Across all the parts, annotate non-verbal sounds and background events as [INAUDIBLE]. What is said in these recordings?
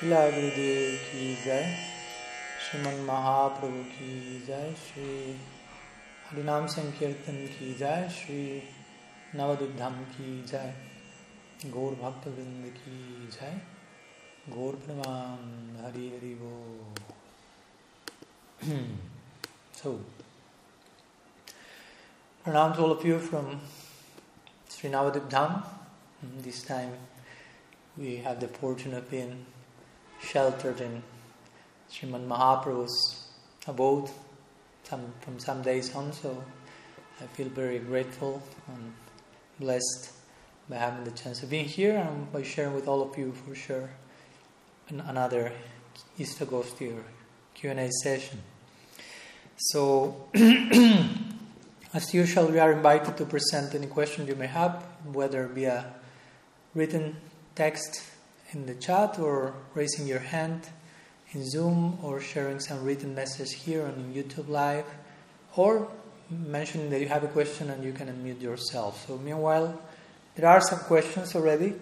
शिला की जय। श्रीमन महाप्रभु की जय। श्री हरिनाम संकीर्तन की जय। श्री नवदुद्धम की जय। गौर भक्तवृंद की जय। गौर प्रणाम। हरि हरि वो। सो प्रणाम all of you from Shri नवदुद्धम this time we have the fortune of in sheltered in Sriman Mahaprabhu's abode some, from some days on, so I feel very grateful and blessed by having the chance of being here and by sharing with all of you for sure another Istagosti or Q&A session. So, [CLEARS THROAT] as usual, we are invited to present any questions you may have, whether via written text in the chat or raising your hand in Zoom or sharing some written message here on YouTube Live or mentioning that you have a question and you can unmute yourself. So, meanwhile, there are some questions already.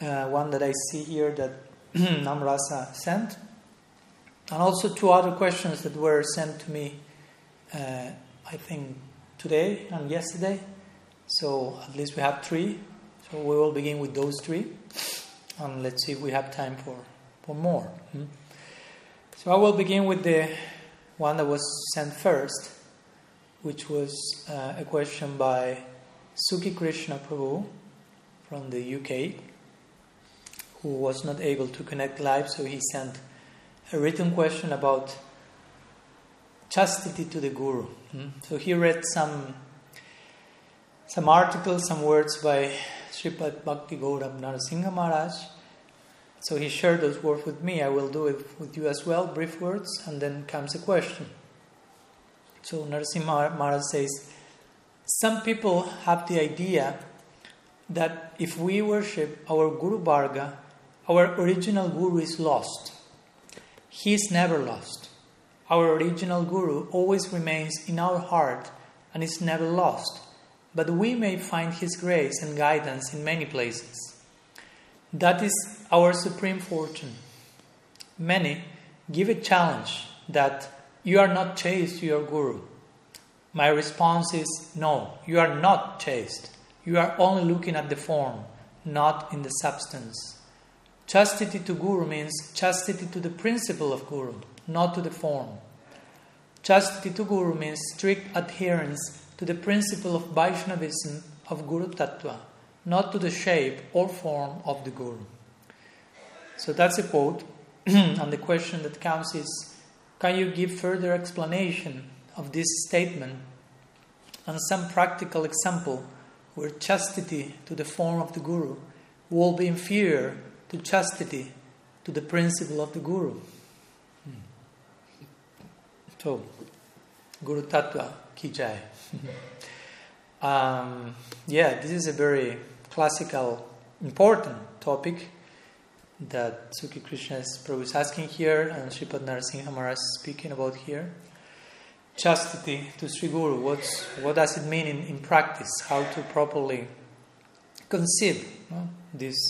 Uh, one that I see here that [CLEARS THROAT] Namrasa sent, and also two other questions that were sent to me, uh, I think today and yesterday. So, at least we have three. So, we will begin with those three and let's see if we have time for, for more. Hmm? So I will begin with the one that was sent first, which was uh, a question by Suki Krishna Prabhu from the UK, who was not able to connect live, so he sent a written question about chastity to the Guru. Hmm? So he read some some articles, some words by Sripad Bhakti Gaurava Narasingha Maharaj. So he shared those words with me. I will do it with you as well, brief words, and then comes a question. So Narasimha Maharaj says, Some people have the idea that if we worship our Guru Varga, our original Guru is lost. He is never lost. Our original Guru always remains in our heart and is never lost but we may find His grace and guidance in many places. That is our supreme fortune. Many give a challenge that you are not chaste to your Guru. My response is no, you are not chaste. You are only looking at the form, not in the substance. Chastity to Guru means chastity to the principle of Guru, not to the form. Chastity to Guru means strict adherence to the principle of Vaishnavism of Guru Tattva, not to the shape or form of the Guru. So that's a quote, [CLEARS THROAT] and the question that comes is can you give further explanation of this statement and some practical example where chastity to the form of the Guru will be inferior to chastity to the principle of the Guru? Hmm. So, Guru Tattva ki jai. um, yeah, this is a very classical, important topic that Suki Krishna Prabhu is asking here and Sripad Narasimha Maharaj is speaking about here. Chastity to Sri Guru, what's, what does it mean in, in practice? How to properly conceive these,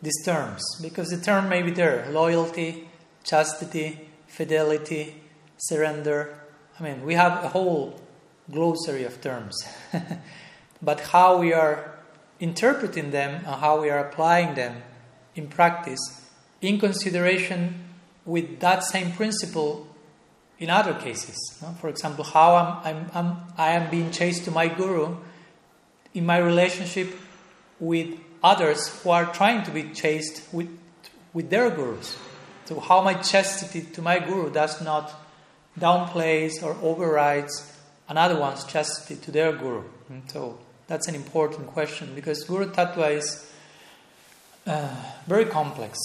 these terms? Because the term may be there loyalty, chastity, fidelity, surrender. I mean, we have a whole glossary of terms. [LAUGHS] but how we are interpreting them and how we are applying them in practice in consideration with that same principle in other cases. For example, how I'm, I'm, I'm, I am being chaste to my guru in my relationship with others who are trying to be chaste with, with their gurus. So, how my chastity to my guru does not downplays or overrides another one's chastity to their guru. And so that's an important question because Guru Tattva is uh, very complex.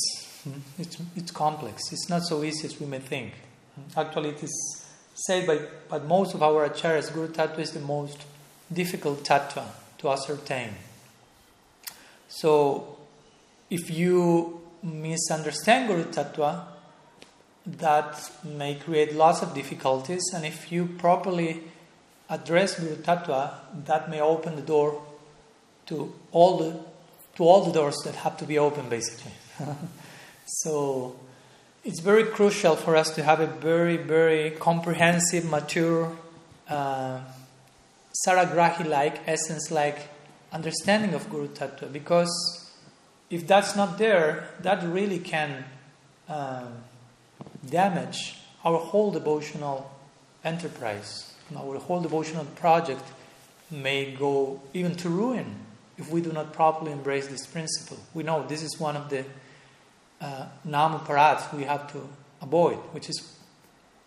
Hmm, it's, it's complex. It's not so easy as we may think. Hmm, actually, it is said by, by most of our acharyas, Guru Tattva is the most difficult tattva to ascertain. So, if you misunderstand Guru Tattva, that may create lots of difficulties, and if you properly address Guru Tattva, that may open the door to all the to all the doors that have to be open, basically. [LAUGHS] So it's very crucial for us to have a very, very comprehensive, mature, uh, Saragrahi like, essence like understanding of Guru Tattva because if that's not there, that really can um, damage our whole devotional enterprise. Our whole devotional project may go even to ruin if we do not properly embrace this principle. We know this is one of the uh, namaparadhas we have to avoid, which is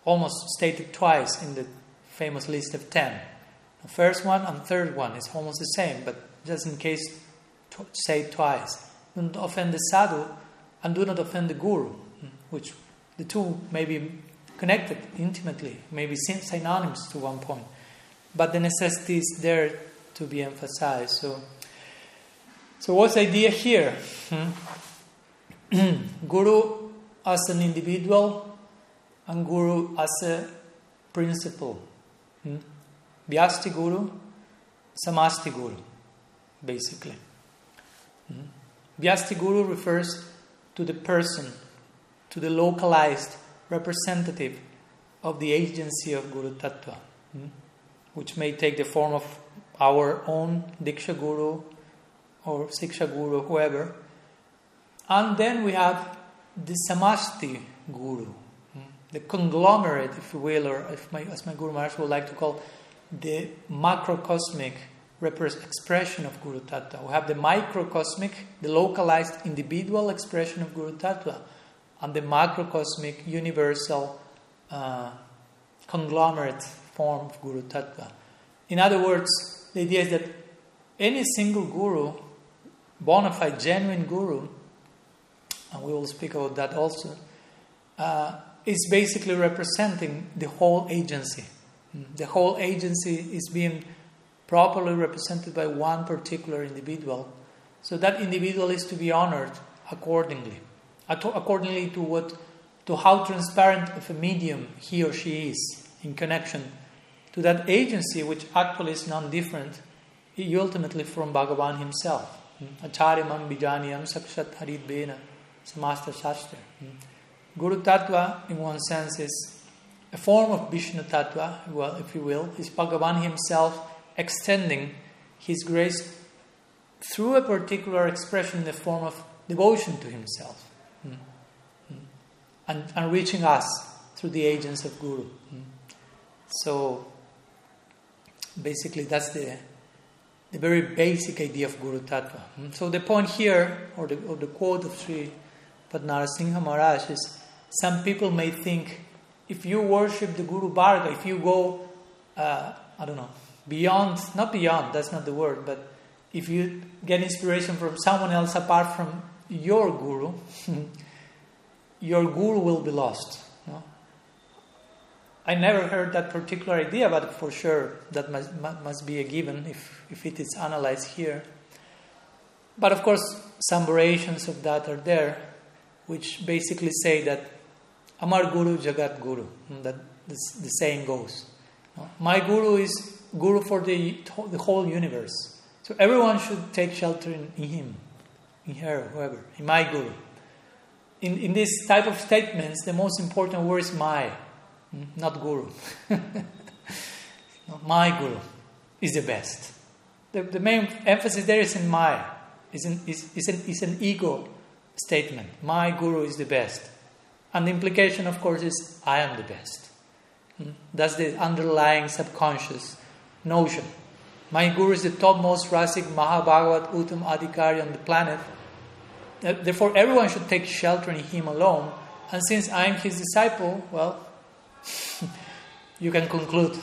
almost stated twice in the famous list of ten. The first one and third one is almost the same, but just in case, to say twice. Do not offend the sadhu and do not offend the guru, hmm, which the two may be connected intimately, maybe synonymous to one point. But the necessity is there to be emphasized. So, so what's the idea here? Hmm? [CLEARS THROAT] guru as an individual and Guru as a principle. Hmm? Vyasti Guru, Samasti Guru, basically. Hmm? Vyasti Guru refers to the person, to the localized representative of the agency of Guru Tattva, hmm? which may take the form of our own Diksha Guru or Siksha Guru, whoever. And then we have the Samasti Guru, hmm? the conglomerate, if you will, or if my, as my Guru Maharaj would like to call, the macrocosmic expression of Guru Tattva. We have the microcosmic, the localized individual expression of Guru Tattva, and the macrocosmic universal uh, conglomerate form of Guru Tattva. In other words, the idea is that any single guru, bona fide, genuine guru, and we will speak about that also, uh, is basically representing the whole agency. The whole agency is being properly represented by one particular individual. So that individual is to be honored accordingly, accordingly to what, to how transparent of a medium he or she is in connection to that agency, which actually is none different ultimately from Bhagavan himself. Hmm. Acharyamam bijaniyam sakshat harit bena samasta shastra. Hmm. Guru Tattva, in one sense, is a form of Vishnu Tattva, well, if you will, is Bhagavan himself extending his grace through a particular expression in the form of devotion to himself. And, and reaching us through the agents of Guru. Mm. So, basically, that's the, the very basic idea of Guru Tattva. Hmm. So, the point here, or the, or the quote of Sripad Narasingha Maharaj is some people may think if you worship the Guru Varga, if you go, uh, I don't know, beyond, not beyond, that's not the word, but if you get inspiration from someone else apart from your Guru, [LAUGHS] your Guru will be lost. I never heard that particular idea, but for sure that must, must be a given if, if it is analyzed here. But of course, some variations of that are there, which basically say that Amar Guru Jagat Guru. Hmm, that the saying goes. My Guru is Guru for the, the whole universe. So everyone should take shelter in, in him, in her, whoever, in my Guru. In, in this type of statements, the most important word is my, hmm, not Guru. [LAUGHS] my Guru is the best. The, the main emphasis there is in my, is an, is, is, an, is an ego statement. My Guru is the best. And the implication, of course, is I am the best. Hmm? That's the underlying subconscious notion. My guru is the topmost Rasik Mahabhagavat Uttam Adhikari on the planet. Uh, therefore, everyone should take shelter in him alone. And since I am his disciple, well, [LAUGHS] you can conclude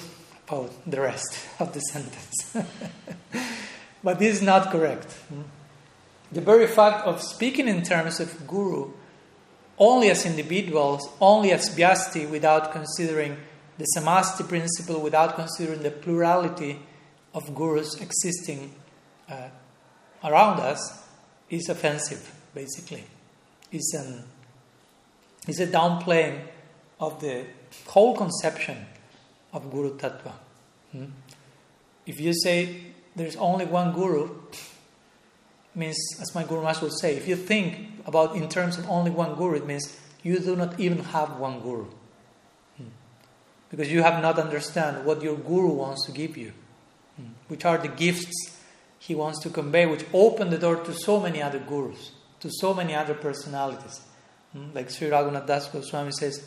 about the rest of the [LAUGHS] sentence. [LAUGHS] but this is not correct. Hmm? The very fact of speaking in terms of guru only as individuals, only as vyasti, without considering the samasti principle, without considering the plurality of gurus existing uh, around us, is offensive, basically. Is an is a downplaying of the whole conception of Guru Tattva. Hmm? If you say there's only one Guru, means, as my Guru Master would say, if you think about in terms of only one guru, it means you do not even have one guru. Hmm. Because you have not understand what your guru wants to give you, hmm. which are the gifts he wants to convey, which open the door to so many other gurus, to so many other personalities. Hmm. Like Sri Raghunath Das Goswami says,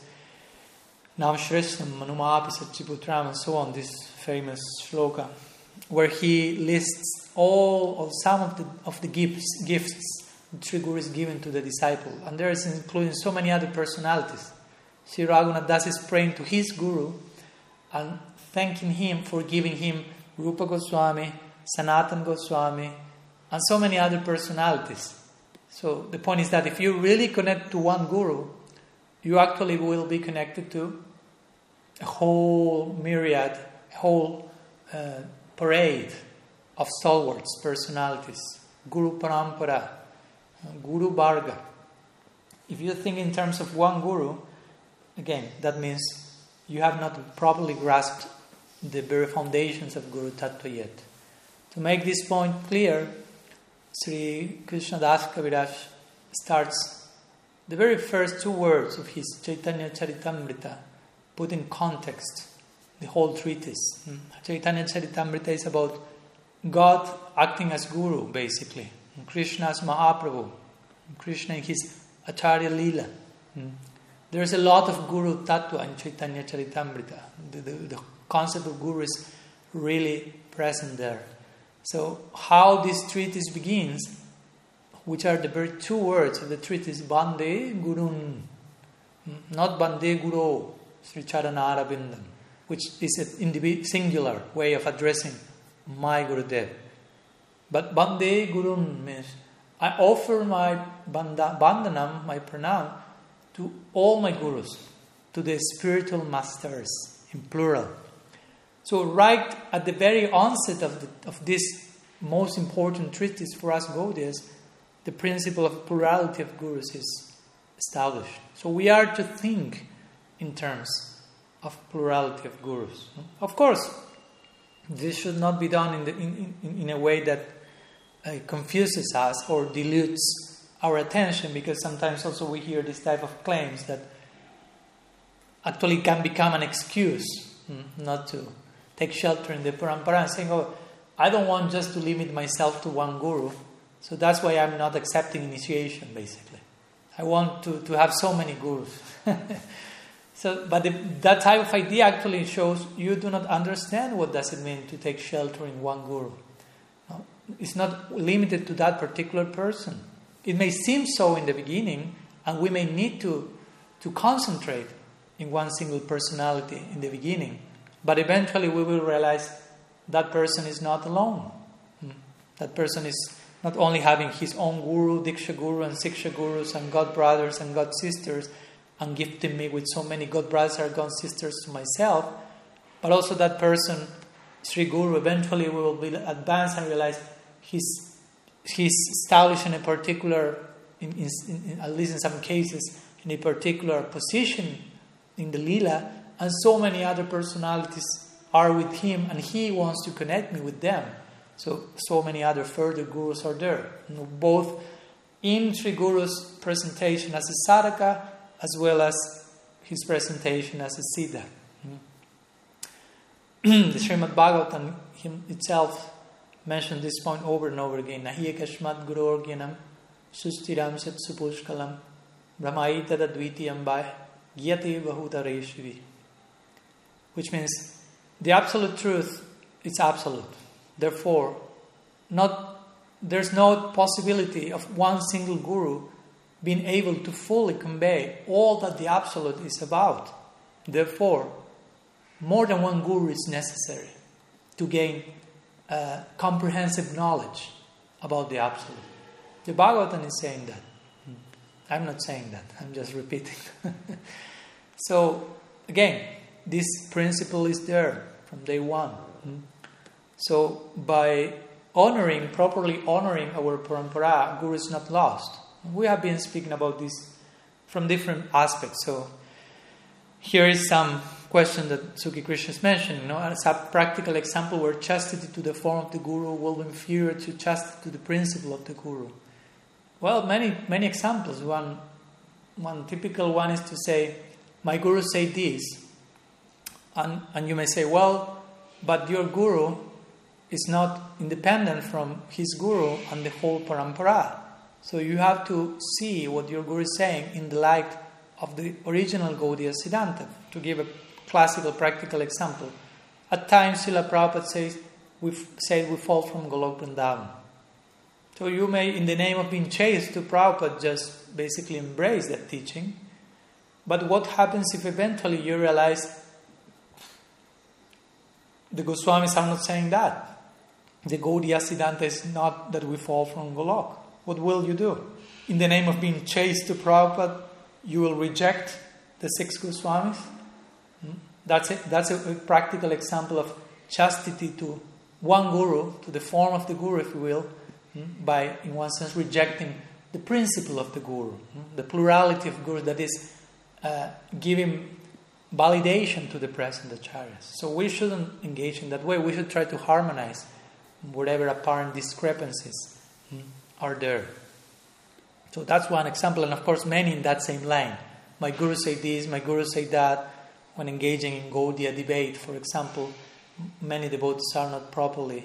Nam Shrishtam Manumapi Satchiputram, and so on, this famous shloka, where he lists all or some of the, of the gifts, gifts Sri Guru is given to the disciple. And there is including so many other personalities. Sri Raghunath Das is praying to his Guru and thanking him for giving him Rupa Goswami, Sanatan Goswami, and so many other personalities. So the point is that if you really connect to one Guru, you actually will be connected to a whole myriad, a whole uh, parade of stalwarts, personalities, Guru Parampara, Guru Varga. If you think in terms of one Guru, again, that means you have not properly grasped the very foundations of Guru Tattva yet. To make this point clear, Sri Krishna Das Kaviraj starts the very first two words of his Chaitanya Charitamrita, put in context the whole treatise. Hmm. Chaitanya Charitamrita is about God acting as Guru, basically. Krishna as Mahaprabhu, Krishna in his Acharya Leela. Hmm. There's a lot of Guru Tattva in Chaitanya Charitamrita. The, the, the concept of Guru is really present there. So, how this treatise begins, which are the very two words of the treatise, Bande Gurun, not Bande Guru, Sri Charanarabindam, which is a singular way of addressing my Gurudev. But Bande Gurun means I offer my bandhanam, my pranam, to all my gurus, to the spiritual masters, in plural. So, right at the very onset of, the, of this most important treatise for us Gaudiyas, the principle of plurality of gurus is established. So, we are to think in terms of plurality of gurus. Of course, this should not be done in, the, in, in, in a way that uh, confuses us or dilutes our attention because sometimes also we hear this type of claims that actually can become an excuse mm, not to take shelter in the parampara saying, oh, I don't want just to limit myself to one guru, so that's why I'm not accepting initiation, basically. I want to, to have so many gurus. [LAUGHS] so, but the, that type of idea actually shows you do not understand what does it mean to take shelter in one guru it's not limited to that particular person. It may seem so in the beginning, and we may need to, to concentrate in one single personality in the beginning, but eventually we will realize that person is not alone. Hmm. That person is not only having his own guru, Diksha guru, and Siksha gurus, and God brothers and God sisters, and gifting me with so many God brothers and God sisters to myself, but also that person, Sri Guru, eventually will be advanced and realize he's, he's established in a particular, in, in, in, at least in some cases, in a particular position in the lila, and so many other personalities are with him, and he wants to connect me with them. So, so many other further gurus are there, both in Sri Guru's presentation as a sadhaka, as well as his presentation as a siddha. Hmm. [CLEARS THROAT] the Srimad Bhagavatam itself mentioned this point over and over again. Nahi ekashmat guru orgyanam sustiram sat supushkalam brahmai tadadvitiyam by gyati bahutareshivi. Which means the absolute truth is absolute. Therefore, not there's no possibility of one single guru being able to fully convey all that the absolute is about. Therefore, more than one guru is necessary to gain uh, comprehensive knowledge about the Absolute. The Bhagavatam is saying that. I'm not saying that, I'm just repeating. [LAUGHS] so, again, this principle is there from day one. Hmm. So, by honoring, properly honoring our parampara, Guru is not lost. We have been speaking about this from different aspects. So, here is some question that Suki Krishna is mentioning. You know, as a practical example where chastity to the form of the guru will be inferior to chastity to the principle of the guru. Well, many many examples. One one typical one is to say, "My guru said this," and and you may say, "Well, but your guru is not independent from his guru and the whole parampara. So you have to see what your guru is saying in the light of the original Gaudiya Siddhanta. To give a classical practical example, at times Srila Prabhupada says, we said we fall from Golok Vrindavan. So you may, in the name of being chaste to Prabhupada, just basically embrace that teaching. But what happens if eventually you realize the Goswamis are not saying that? The Gaudiya Siddhanta is not that we fall from Golok. What will you do? In the name of being chaste to Prabhupada, you will reject the six Goswamis? Hmm? That's, it. That's a, a practical example of chastity to one guru, to the form of the guru, if you will, hmm? by, in one sense, rejecting the principle of the guru, hmm? the plurality of gurus that is uh, giving validation to the present acharyas. So we shouldn't engage in that way. We should try to harmonize whatever apparent discrepancies hmm, are there. So that's one example, and of course, many in that same line. My guru said this, my guru said that. When engaging in Gaudiya debate, for example, many devotees are not properly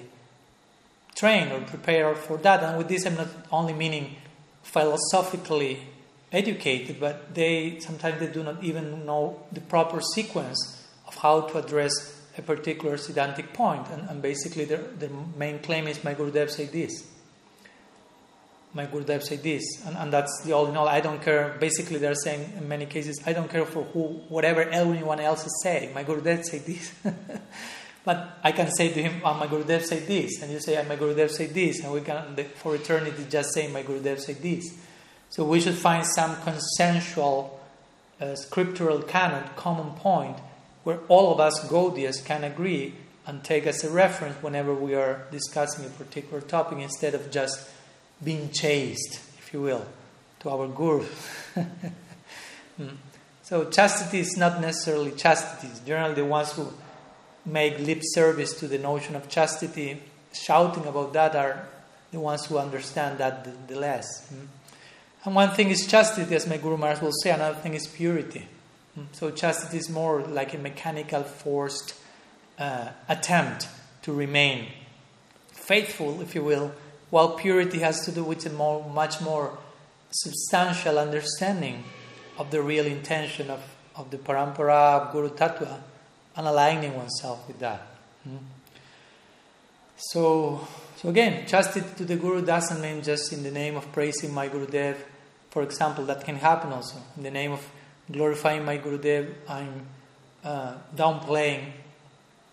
trained or prepared for that. And with this, I'm not only meaning philosophically educated, but they sometimes they do not even know the proper sequence of how to address a particular Siddhantic point. And, and basically, the, the main claim is my Gurudev said this. My Gurudev said this. And, and that's the all in all. I don't care. Basically, they're saying in many cases, I don't care for who, whatever anyone else is saying. My Gurudev said this. [LAUGHS] but I can say to him, oh, my Gurudev said this. And you say, oh, my Gurudev said this. And we can, for eternity, just say, my Gurudev said this. So we should find some consensual uh, scriptural canon, common point, where all of us Gaudiyas can agree and take as a reference whenever we are discussing a particular topic instead of just being chaste, if you will, to our guru. [LAUGHS] Hmm. so chastity is not necessarily chastity. Generally, the ones who make lip service to the notion of chastity, shouting about that, are the ones who understand that the, the less. Hmm. And one thing is chastity, as my Guru Maharaj will say, another thing is purity. Hmm. So chastity is more like a mechanical, forced uh, attempt to remain faithful, if you will, while purity has to do with a more, much more substantial understanding of the real intention of, of the parampara of Guru Tattva and aligning oneself with that. Hmm? So, so again, chastity to the Guru doesn't mean just in the name of praising my Gurudev. For example, that can happen also. In the name of glorifying my Gurudev, I'm uh, downplaying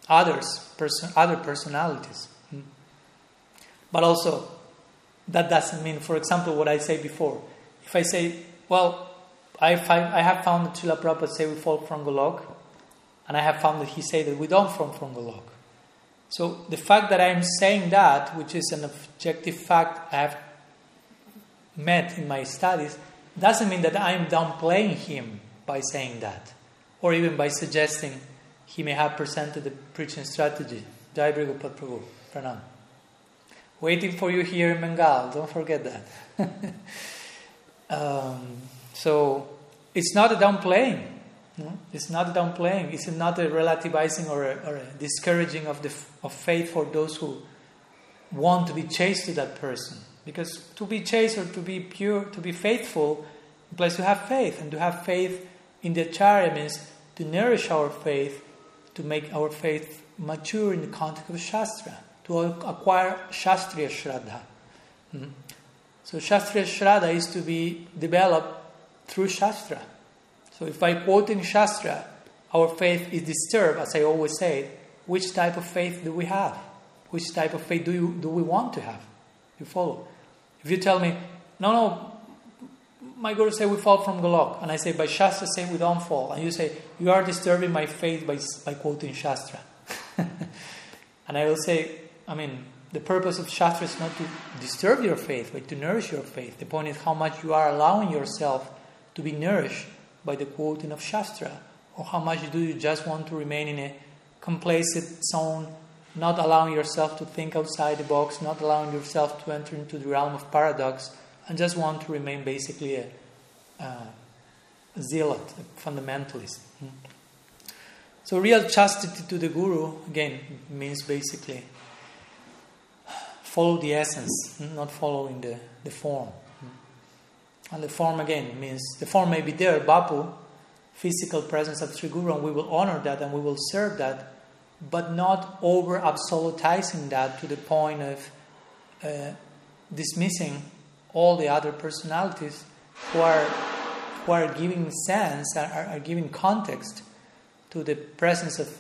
others, person, other personalities. Hmm? But also, that doesn't mean, for example, what I say before. If I say, well, I, find, I have found that Srila Prabhupada say we fall from Golok, and I have found that he say that we don't fall from Golok. So the fact that I'm saying that, which is an objective fact I have met in my studies, doesn't mean that I'm downplaying him by saying that, or even by suggesting he may have presented a preaching strategy. Jai Brigupad Prabhu. Pranam. Waiting for you here in Bengal, don't forget that. [LAUGHS] um, so it's not a downplaying. No? It's not a downplaying. It's not a relativizing or a, or a discouraging of, the, of faith for those who want to be chaste to that person. Because to be chaste or to be pure, to be faithful, implies to have faith. And to have faith in the Acharya means to nourish our faith, to make our faith mature in the context of Shastra, to acquire Shastriya Shraddha. Mm-hmm. So Shastriya Shraddha is to be developed through Shastra. So if by quoting Shastra, our faith is disturbed, as I always say, which type of faith do we have? Which type of faith do, you, do we want to have? You follow? If you tell me, no, no, my Guru say we fall from Golok, and I say by Shastra say we don't fall, and you say you are disturbing my faith by, by quoting Shastra, [LAUGHS] and I will say, I mean, the purpose of Shastra is not to disturb your faith, but to nourish your faith. The point is how much you are allowing yourself to be nourished by the quoting of Shastra, or how much do you just want to remain in a complacent zone, not allowing yourself to think outside the box, not allowing yourself to enter into the realm of paradox, and just want to remain basically a, a zealot, a fundamentalist. So, real chastity to the guru, again, means basically follow the essence, not following the, the form. And the form, again, means the form may be there, Vapu, physical presence of Sri Guru, and we will honor that and we will serve that, but not over absolutizing that to the point of uh, dismissing all the other personalities who are, who are giving sense, are, are giving context to the presence of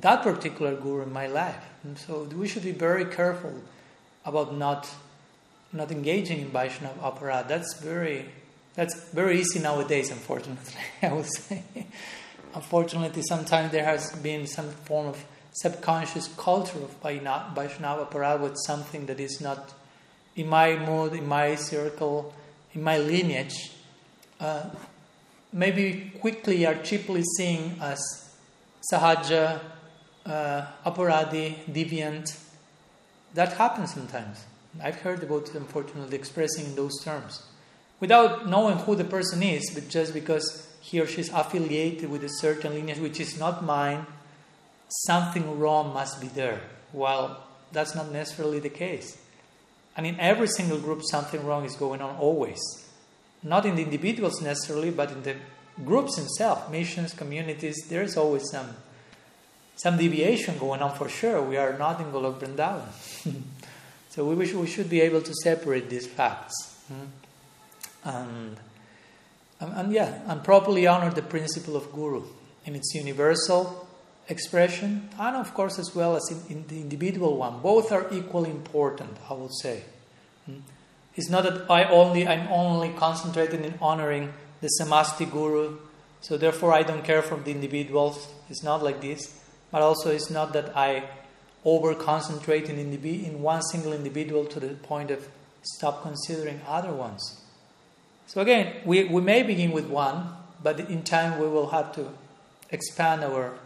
that particular guru in my life. And so we should be very careful about not not engaging in Vaishnava aparadha. That's very that's very easy nowadays, unfortunately. [LAUGHS] I would say. unfortunately, sometimes there has been some form of subconscious culture of Vaishnava aparadha with something that is not in my mood, in my circle, in my lineage. Uh, maybe quickly are cheaply seen as sahaja, uh, aparadi, deviant. That happens sometimes. I've heard about it, unfortunately, expressing in those terms. Without knowing who the person is, but just because he or she is affiliated with a certain lineage which is not mine, something wrong must be there. While that's not necessarily the case. And in every single group, something wrong is going on always. Not in the individuals necessarily, but in the groups themselves, missions, communities, there's always some some deviation going on for sure. We are not in Golok Vrindavan. [LAUGHS] so we, wish, we should be able to separate these facts. Hmm? And, and, and, yeah, and properly honor the principle of Guru in its universal expression and of course as well as in, in the individual one. Both are equally important, I would say. Hmm? It's not that I only I'm only concentrated in honoring the Samasti Guru, so therefore I don't care for the individuals. It's not like this. But also, it's not that I over concentrate in, individ- in one single individual to the point of stop considering other ones. So, again, we, we may begin with one, but in time we will have to expand our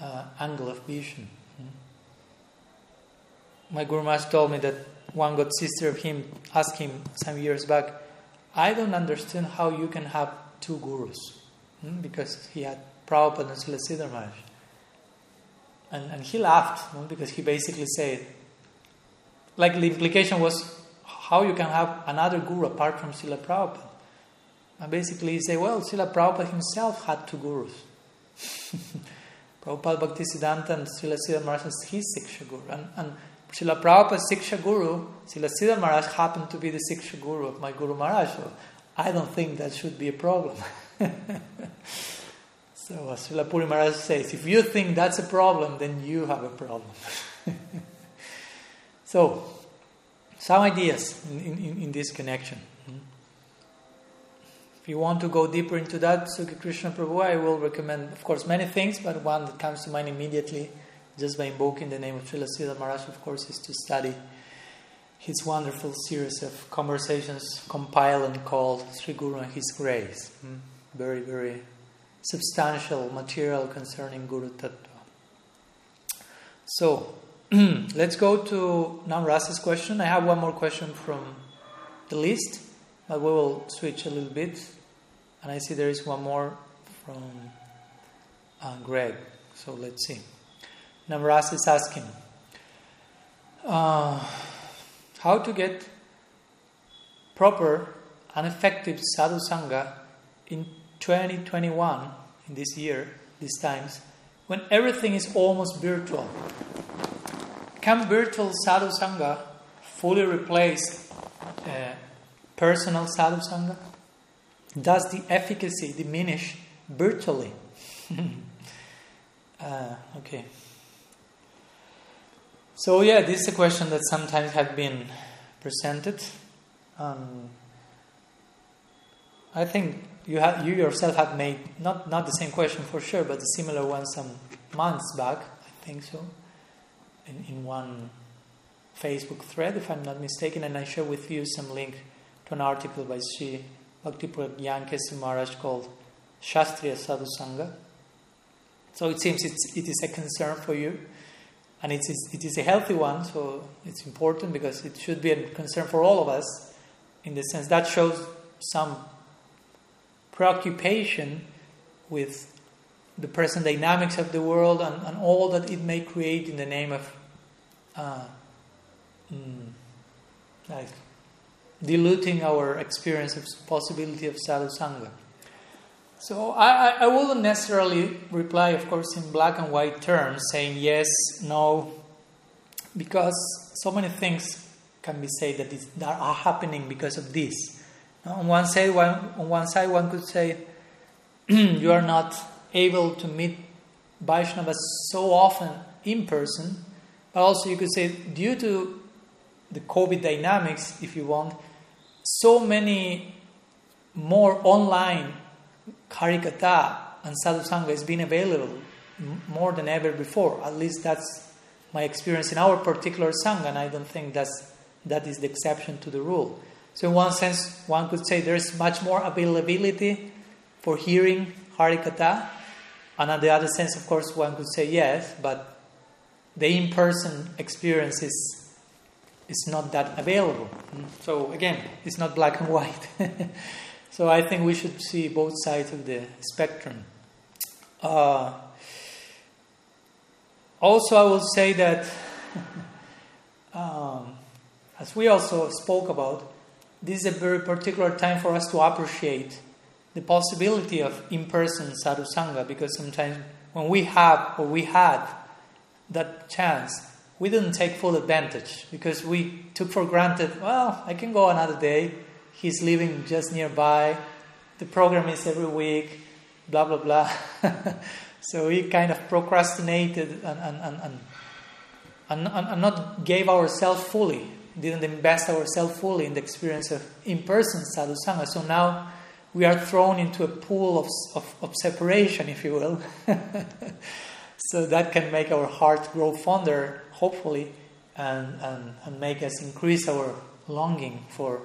uh, angle of vision. Hmm? My Guru Maharaj told me that one good sister of him asked him some years back, I don't understand how you can have two gurus. Hmm? Because he had Prabhupada and Sridhar Maharaj. And, and he laughed know, because he basically said, like the implication was how you can have another guru apart from Srila Prabhupada. And basically he said, well, Srila Prabhupada himself had two gurus. [LAUGHS] Prabhupada Bhaktisiddhanta and Srila Sridhar Maharaj is his Siksha Guru. And, and Srila Prabhupada's Siksha Guru, Srila Sridhar Maharaj happened to be the Siksha Guru of my Guru Maharaj. So I don't think that should be a problem. [LAUGHS] So as Srila Puri Maharaj says, if you think that's a problem, then you have a problem. [LAUGHS] so, some ideas in, in, in, this connection. If you want to go deeper into that, Sukhi Krishna Prabhu, I will recommend, of course, many things, but one that comes to mind immediately, just by invoking the name of Srila Sridhar Maharaj, of course, is to study his wonderful series of conversations compiled and called Sri Guru and His Grace. Hmm. Very, very substantial material concerning Guru Tattva. So, [CLEARS THROAT] let's go to Namrasa's question. I have one more question from the list, but we will switch a little bit. And I see there is one more from uh, Greg. So let's see. Namras is asking uh, how to get proper and effective sadhu sangha in 2021, in this year, these times, when everything is almost virtual. Can virtual sadhu sangha fully replace uh, personal sadhu sangha? Does the efficacy diminish virtually? [LAUGHS] uh, okay. So yeah, this is a question that sometimes have been presented. Um, I think you have you yourself have made not not the same question for sure, but a similar one some months back. I think so. In in one Facebook thread, if I'm not mistaken, and I share with you some link to an article by Sri Bhakti Yankesi Maharaj called Shastriya Sadhu Sangha. So it seems it's, it is a concern for you, and it is, it is a healthy one, so it's important because it should be a concern for all of us in the sense that shows some preoccupation with the present dynamics of the world and, and all that it may create in the name of uh, mm, like diluting our experience of possibility of sadhu sangha. So I, I wouldn't necessarily reply, of course, in black and white terms, saying yes, no, because so many things can be said that, that are happening because of this. On one side, one, on one side, one could say [CLEARS THROAT] you are not able to meet Vaishnavas so often in person, but also you could say due to the COVID dynamics, if you want, so many more online Harikatha and Sadhusanga has been available more than ever before. At least that's my experience in our particular Sangha, and I don't think that's, that is the exception to the rule. So, in one sense, one could say there's much more availability for hearing Harikatha, and on the other sense, of course, one could say yes, but the in person experience is, is not that available. So, again, it's not black and white. [LAUGHS] So I think we should see both sides of the spectrum. Uh, also, I will say that, [LAUGHS] um, as we also spoke about, this is a very particular time for us to appreciate the possibility of in person sadhusanga because sometimes when we have or we had that chance, we didn't take full advantage because we took for granted, well, I can go another day he's living just nearby. The program is every week, blah, blah, blah. [LAUGHS] so we kind of procrastinated and, and, and, and, and, not gave ourselves fully, didn't invest ourselves fully in the experience of in person sadhusanga. So now we are thrown into a pool of, of, of separation, if you will. [LAUGHS] so that can make our heart grow fonder, hopefully, and, and, and make us increase our longing for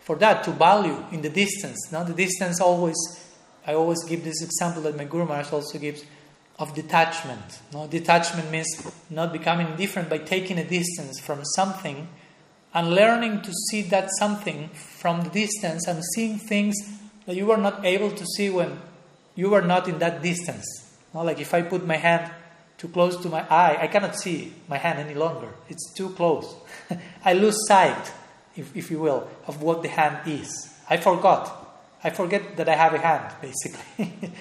for that to value in the distance. Now, the distance always, I always give this example that my Guru Maharaj also gives of detachment. No, detachment means not becoming indifferent by taking a distance from something and learning to see that something from the distance and seeing things that you were not able to see when you were not in that distance. No, like if I put my hand too close to my eye, I cannot see my hand any longer. It's too close. [LAUGHS] I lose sight if, if you will, of what the hand is. I forgot. I forget that I have a hand, [LAUGHS] basically.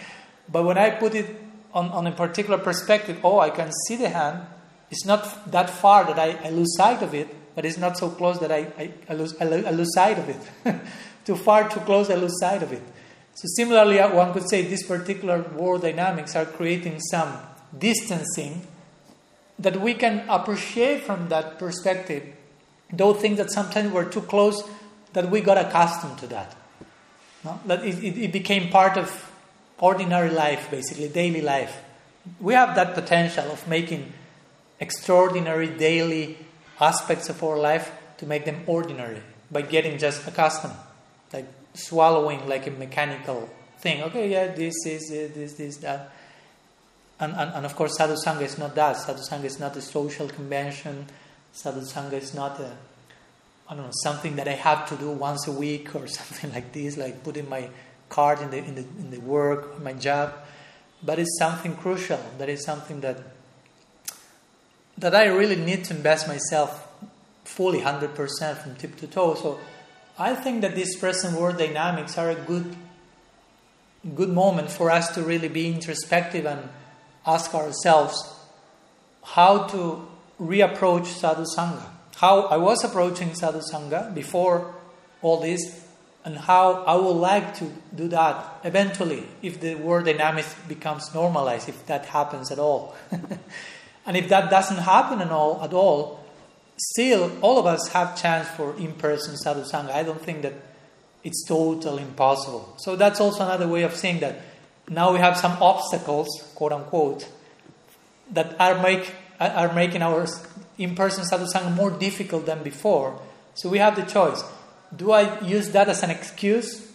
but when I put it on, on a particular perspective, oh, I can see the hand. It's not that far that I, I lose sight of it, but it's not so close that I, I, I lose, I, lose sight of it. [LAUGHS] too far, too close, I lose sight of it. So, similarly, uh, one could say these particular world dynamics are creating some distancing that we can appreciate from that perspective those things that sometimes were too close that we got accustomed to that. No? That it, it, it became part of ordinary life, basically, daily life. We have that potential of making extraordinary daily aspects of our life to make them ordinary by getting just accustomed, like swallowing like a mechanical thing. Okay, yeah, this is this, this, that. And, and, and of course, sadhu sangha is not that. Sadhu sangha is not a social convention sadhusanga is not a, I don't know, something that I have to do once a week or [LAUGHS] something like this, like putting my card in the, in the, in the work, my job. But it's something crucial. That is something that, that I really need to invest myself fully, 100% from tip to toe. So I think that these present world dynamics are a good, good moment for us to really be introspective and ask ourselves how to reapproach sadhu sangha. How I was approaching sadhu sangha before all this, and how I would like to do that eventually if the world dynamics becomes normalized, if that happens at all. [LAUGHS] and if that doesn't happen at all, at all, still all of us have chance for in-person sadhu sangha. I don't think that it's totally impossible. So that's also another way of saying that now we have some obstacles, quote unquote, that are make are making our in-person sadhusanga more difficult than before. So we have the choice. Do I use that as an excuse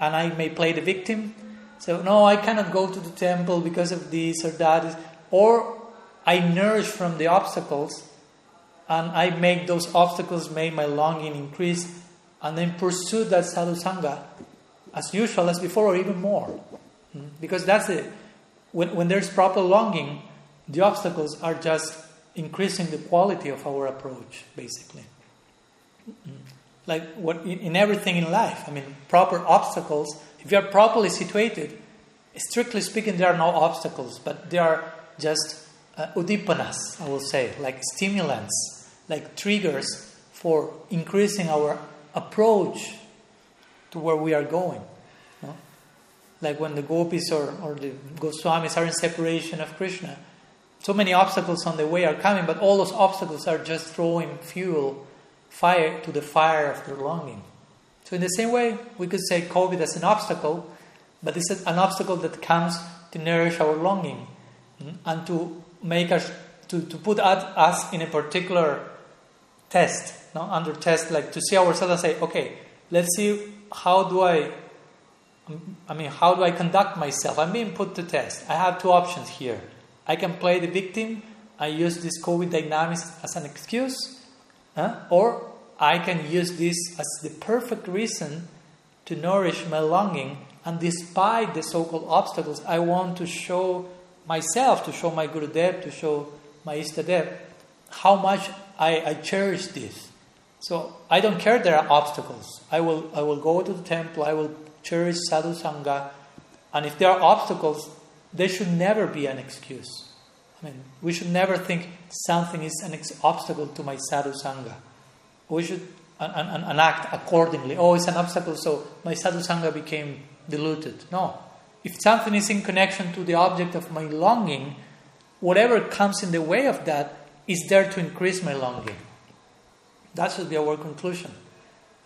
and I may play the victim? So no, I cannot go to the temple because of this or that. Or I nourish from the obstacles and I make those obstacles make my longing increase and then pursue that sadhu sangha as usual as before or even more. Because that's it. When, when there's proper longing, the obstacles are just increasing the quality of our approach, basically. Hmm? Like what in, in everything in life, I mean, proper obstacles. If you are properly situated, strictly speaking, there are no obstacles, but they are just uh, udipanas, I will say, like stimulants, like triggers for increasing our approach to where we are going. Like when the gopis or, or the Goswamis are in separation of Krishna, so many obstacles on the way are coming, but all those obstacles are just throwing fuel, fire to the fire of their longing. So, in the same way, we could say COVID as an obstacle, but it's an obstacle that comes to nourish our longing hmm, and to make us, to, to put us in a particular test, no? under test, like to see ourselves and say, okay, let's see how do I, I mean, how do I conduct myself? I'm being put to test. I have two options here. I can play the victim. I use this COVID dynamics as an excuse, huh? or I can use this as the perfect reason to nourish my longing. And despite the so-called obstacles, I want to show myself, to show my Gurudev, to show my Istadev, how much I, I cherish this. So I don't care there are obstacles. I will, I will go to the temple, I will cherish sadhu sangha, and if there are obstacles, they should never be an excuse. I mean, we should never think something is an ex- obstacle to my sadhu sangha. We should an, an, an act accordingly. Oh, it's an obstacle, so my sadhu sangha became diluted. No. If something is in connection to the object of my longing, whatever comes in the way of that is there to increase my longing. That should be our conclusion.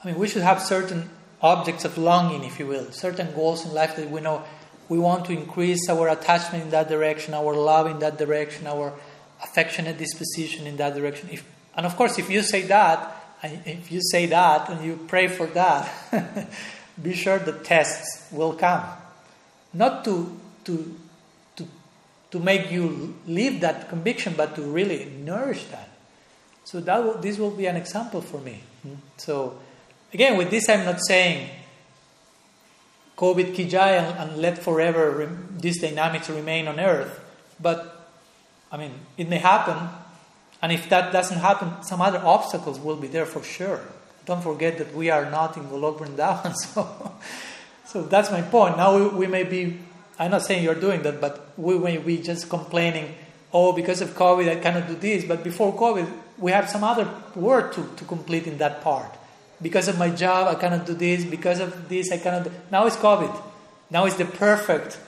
I mean, we should have certain objects of longing, if you will, certain goals in life that we know we want to increase our attachment in that direction, our love in that direction, our affectionate disposition in that direction. If, and of course, if you say that, if you say that and you pray for that, [LAUGHS] be sure the tests will come. Not to, to, to, to make you leave that conviction, but to really nourish that. So that will, this will be an example for me. Hmm? So again, with this, I'm not saying COVID kijai and, and let forever re- these dynamics remain on Earth. But I mean, it may happen, and if that doesn't happen, some other obstacles will be there for sure. Don't forget that we are not in Golok Vrindavan, [LAUGHS] so so that's my point. Now we, we may be. I'm not saying you're doing that, but we may be just complaining. Oh, because of COVID, I cannot do this. But before COVID, we have some other work to, to complete in that part. Because of my job, I cannot do this. Because of this, I cannot do... Now it's COVID. Now it's the perfect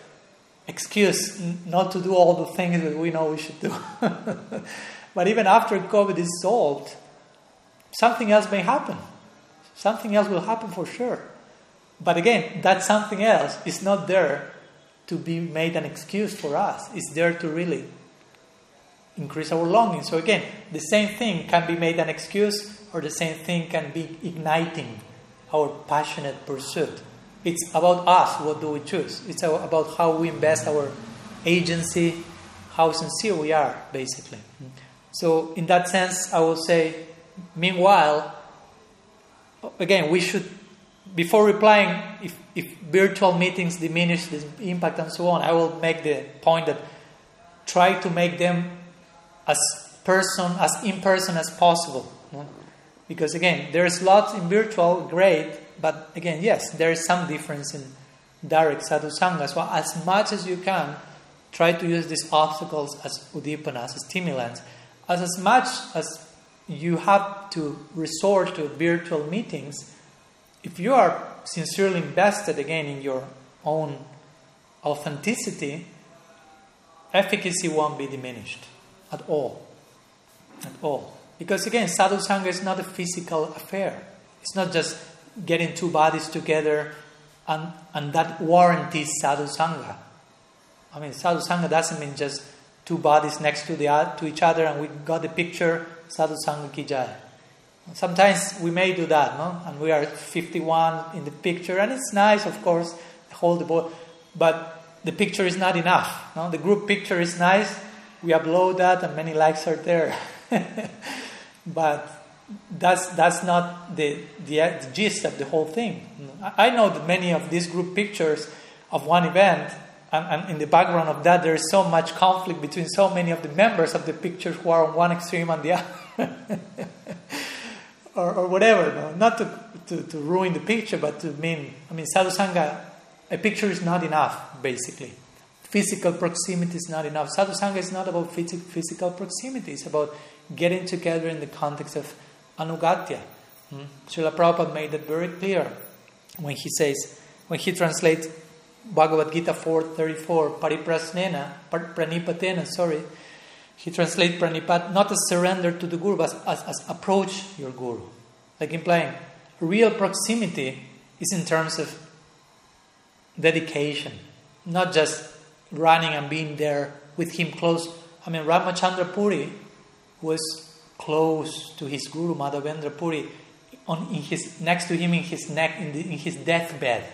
excuse not to do all the things that we know we should do. [LAUGHS] but even after COVID is solved, something else may happen. Something else will happen for sure. But again, that something else is not there to be made an excuse for us. It's there to really increase our longing. So again, the same thing can be made an excuse, or the same thing can be igniting our passionate pursuit. It's about us. What do we choose? It's about how we invest our agency, how sincere we are, basically. So, in that sense, I will say, meanwhile, again, we should, before replying, if, if virtual meetings diminish the impact and so on, I will make the point that try to make them as person, as in person as possible. Because again, there's lots in virtual, great, but again, yes, there is some difference in direct sadhu sangha. So as much as you can, try to use these obstacles as udipanas, as stimulants. As as much as you have to resort to virtual meetings, if you are sincerely invested again in your own authenticity, efficacy won't be diminished at all. At all. Because again, sadhu sangha is not a physical affair. It's not just getting two bodies together and, and that warranties sadhu sangha. I mean, sadhu sangha doesn't mean just two bodies next to, the, to each other and we got the picture, sadhu sangha ki jai. Sometimes we may do that, no? And we are 51 in the picture, and it's nice, of course, hold the ball, but the picture is not enough. No? The group picture is nice, we upload that and many likes are there. [LAUGHS] but that's that's not the, the, the gist of the whole thing. I know that many of these group pictures of one event, and, and, in the background of that, there is so much conflict between so many of the members of the pictures who are on one extreme and the other, [LAUGHS] or, or whatever. No? Not to, to, to ruin the picture, but to mean, I mean, sadhusanga, a picture is not enough, basically. Physical proximity is not enough. Sadhusanga is not about physical proximity, it's about getting together in the context of anugatya. Hmm? Srila Prabhupada made that very clear when he says, when he translates Bhagavad Gita 4.34, pariprasnena, pranipatena, sorry, he translates pranipat not as surrender to the Guru, but as, as approach your Guru. Like implying, real proximity is in terms of dedication, not just running and being there with him close. I mean, Ramachandra Puri was close to his Guru Madhavendra Puri, on in his next to him in his neck in, the, in his deathbed.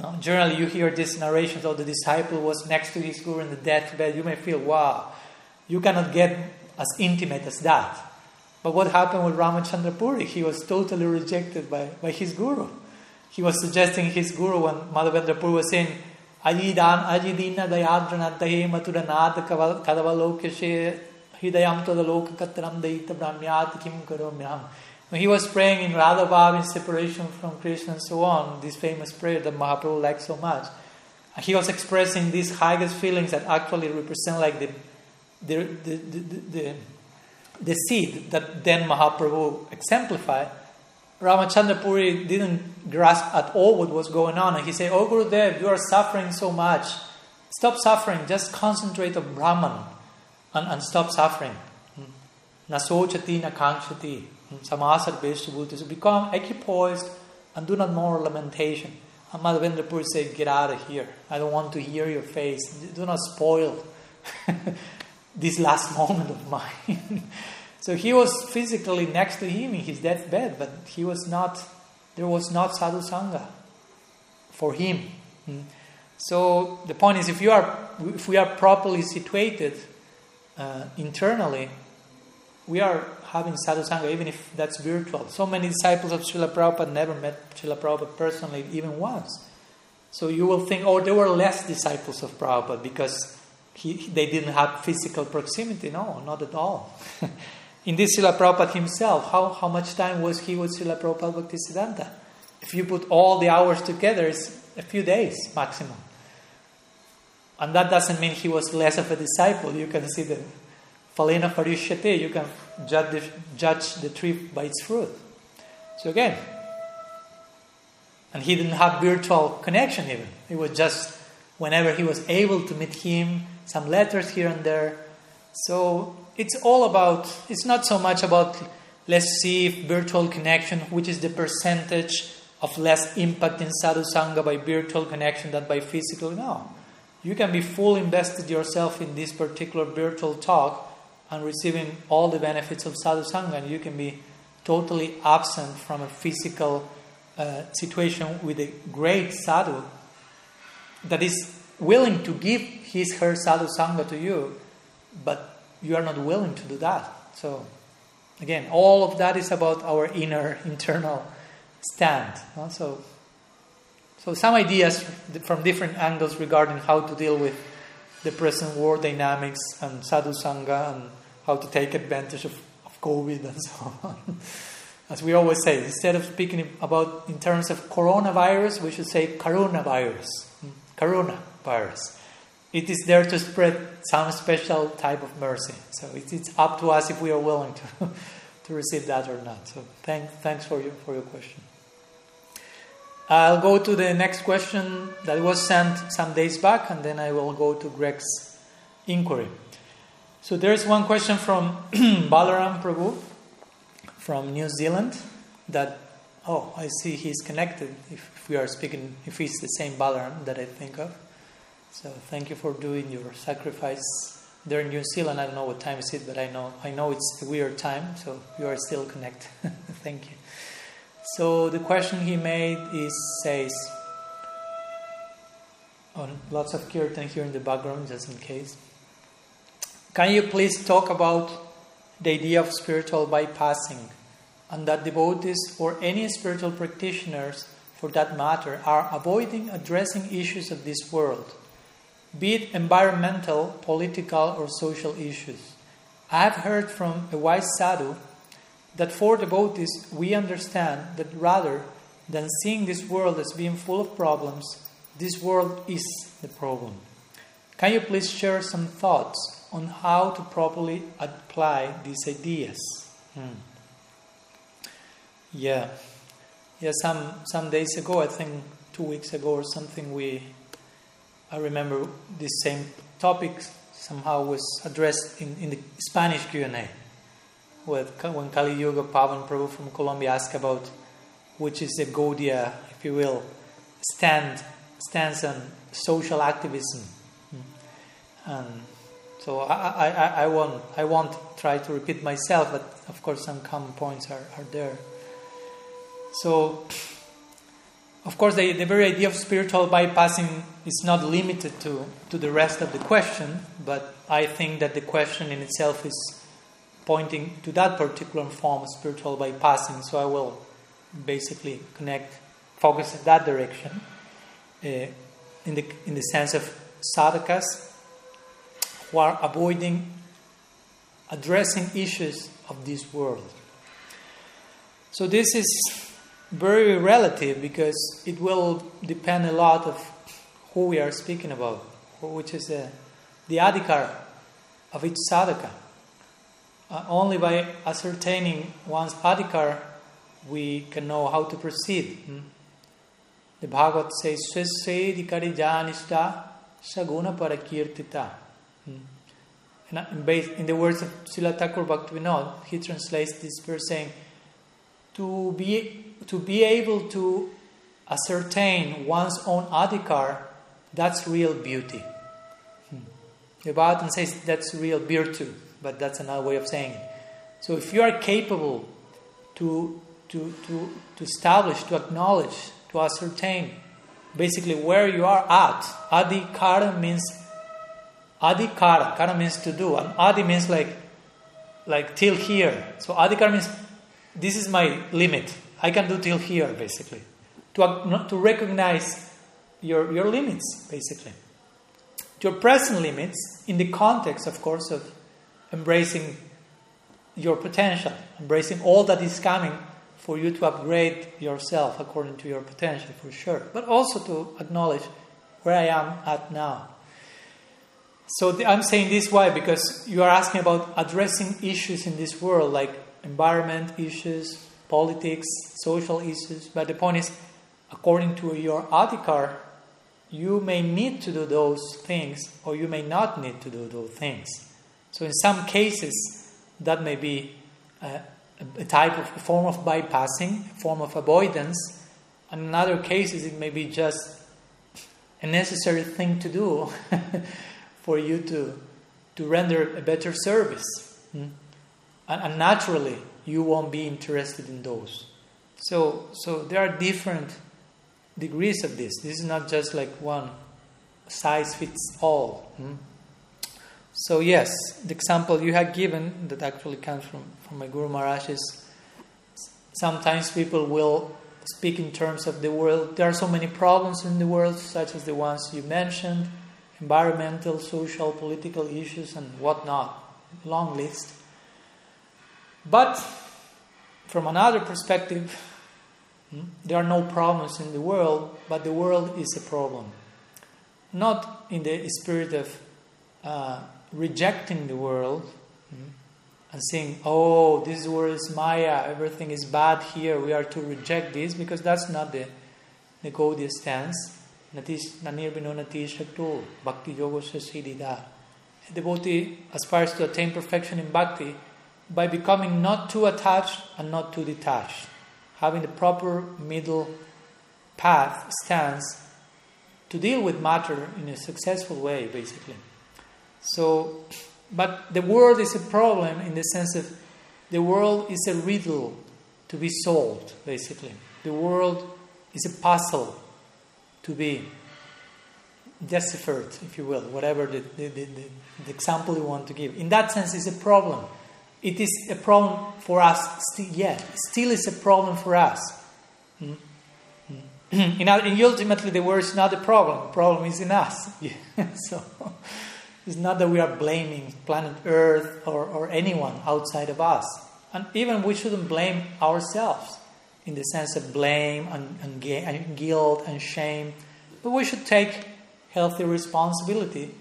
No? Generally, you hear these narrations of the disciple was next to his Guru in the deathbed. You may feel, wow, you cannot get as intimate as that. But what happened with Ramachandra Puri? He was totally rejected by, by his Guru. He was suggesting his Guru when Madhavendra Puri was saying, Ajidina Dayadranadahe Maturanad Kadavalokashe Hidayam Tadaloka Katram Daita Brahmyat Kim Karomyam. When he was praying in Radha Bhav in separation from Krishna and so on, this famous prayer that Mahaprabhu liked so much, he was expressing these highest feelings that actually represent like the the, the, the, the, the seed that then Mahaprabhu exemplified. Ramachandra Puri didn't grasp at all what was going on, and he said, "Oh Gurudev, you are suffering so much. Stop suffering. Just concentrate on Brahman, and, and stop suffering. Nasochati na kankshati." Samasar Bhuti. So become equipoised and do not more lamentation. And Madhavendra Puri said, Get out of here. I don't want to hear your face. Do not spoil [LAUGHS] this last [LAUGHS] moment of mine. [LAUGHS] so he was physically next to him in his deathbed, but he was not, there was not sadhu sangha for him. Hmm. So the point is, if you are, if we are properly situated uh, internally, we are having sadhusanga, even if that's virtual. So many disciples of Srila Prabhupada never met Srila Prabhupada personally, even once. So you will think, oh, there were less disciples of Prabhupada because he, they didn't have physical proximity. No, not at all. [LAUGHS] In this Srila Prabhupada himself, how, how much time was he with Srila Prabhupada Bhaktisiddhanta? If you put all the hours together, it's a few days maximum. And that doesn't mean he was less of a disciple. You can see the Phalena Parishyate, you can judge the, judge the tree by its fruit. So again, and he didn't have virtual connection even. It was just whenever he was able to meet him, some letters here and there. So it's all about, it's not so much about, let's see virtual connection, which is the percentage of less impact in sadhu sangha by virtual connection than by physical. No. You can be fully invested yourself in this particular virtual talk and receiving all the benefits of sadhu sangha, and you can be totally absent from a physical uh, situation with a great sadhu that is willing to give his her sadhu sangha to you, but you are not willing to do that. So, again, all of that is about our inner, [LAUGHS] internal stand. No? So, so some ideas from different angles regarding how to deal with the present world dynamics and sadhu sangha and how to take advantage of, of COVID and [LAUGHS] so on. As we always say, instead of speaking about in terms of coronavirus, we should say karunavirus. Hmm? Karunavirus. It is there to spread some special type of mercy. So it, it's up to us if we are willing to, [LAUGHS] to receive that or not. So thank, thanks for your, for your question. I'll go to the next question that was sent some days back, and then I will go to Greg's inquiry. So there's one question from [CLEARS THROAT] Balaram Prabhu from New Zealand that, oh, I see he's connected if, if we are speaking, if he's the same Balaram that I think of. So thank you for doing your sacrifice there in New Zealand. I don't know what time is it, but I know I know it's a weird time, so you are still connected. [LAUGHS] thank you. So the question he made is says on oh, lots of kirtan here in the background, just in case. Can you please talk about the idea of spiritual bypassing and that devotees or any spiritual practitioners, for that matter, are avoiding addressing issues of this world, be it environmental, political, or social issues. I have heard from a wise sadhu that for devotees we understand that rather than seeing this world as being full of problems, this world is the problem. Can you please share some thoughts on how to properly apply these ideas? Hmm. Yeah, yeah. Some some days ago, I think two weeks ago or something, we I remember this same topic somehow was addressed in, in the Spanish Q and A, with when Kali Yuga Pavan Prabhu from Colombia asked about which is the Gaudiya, if you will, stand stands on social activism, hmm. and so I, I, I won't I won't try to repeat myself, but of course some common points are, are there. So, of course, the, the very idea of spiritual bypassing is not limited to, to the rest of the question, but I think that the question in itself is pointing to that particular form of spiritual bypassing. So I will basically connect, focus in that direction, uh, in, the, in the sense of sadhakas who are avoiding addressing issues of this world. So this is very relative because it will depend a lot of who we are speaking about, which is uh, the adhikar of each sadhaka. Uh, only by ascertaining one's adhikar we can know how to proceed. Hmm? The Bhagavad says, Swesvedikari janishta saguna parikirtita. Hmm? And in the words of Srila Thakur Bhaktivinoda, he translates this verse saying, to be to be able to ascertain one's own adhikar, that's real beauty. Hmm. The Bhagavatam says that's real virtue, but that's another way of saying it. So if you are capable to, to, to, to establish, to acknowledge, to ascertain basically where you are at, adhikara means adhikara, kara means to do, and adi means like like till here. So adhikara means this is my limit. I can do till here, basically. To, to recognize your, your limits, basically. Your present limits, in the context, of course, of embracing your potential, embracing all that is coming for you to upgrade yourself according to your potential, for sure. But also to acknowledge where I am at now. So the, I'm saying this why? Because you are asking about addressing issues in this world like environment issues, politics, social issues. But the point is, according to your adhikar, you may need to do those things or you may not need to do those things. So, in some cases, that may be a, a type of a form of bypassing, a form of avoidance. And in other cases, it may be just a necessary thing to do [LAUGHS] for you to, to render a better service. Hmm? And, and naturally, you won't be interested in those. So, so there are different degrees of this. This is not just like one size fits all. Hmm? So, yes, the example you have given that actually comes from, from my Guru Maharaj is sometimes people will speak in terms of the world. There are so many problems in the world, such as the ones you mentioned environmental, social, political issues, and whatnot. Long list. But from another perspective, hmm, there are no problems in the world, but the world is a problem. Not in the spirit of uh, rejecting the world hmm, and saying, oh, this world is Maya, everything is bad here, we are to reject this, because that's not the, the Gaudiya stance. Nanirbino Natishakto, Bhakti Yoga. A devotee aspires to attain perfection in bhakti by becoming not too attached and not too detached, having the proper middle path stance to deal with matter in a successful way, basically. So, but the world is a problem in the sense of the world is a riddle to be solved, basically. The world is a puzzle to be deciphered, if you will, whatever the, the, the, the, example you want to give. In that sense, it's a problem it is a problem for us still, yeah, still is a problem for us. Mm? Mm. [CLEARS THROAT] in, ultimately, the word is not a problem, the problem is in us. [LAUGHS] Yeah. so it's not that we are blaming planet Earth or, or anyone outside of us. And even we shouldn't blame ourselves in the sense of blame and, and, and guilt and shame. But we should take healthy responsibility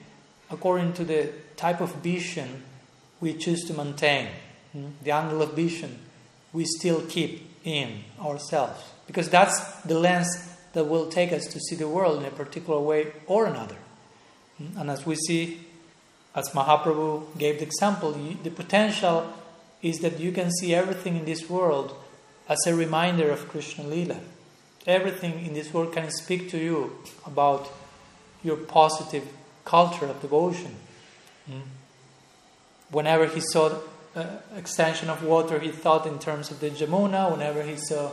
according to the type of vision we choose to maintain, hmm? the angle of vision we still keep in ourselves. Because that's the lens that will take us to see the world in a particular way or another. Hmm? And as we see, as Mahaprabhu gave the example, the potential is that you can see everything in this world as a reminder of Krishna Lila. Everything in this world can speak to you about your positive culture of devotion. Mm. Whenever he saw an extension of water, he thought in terms of the Jamuna. Whenever he saw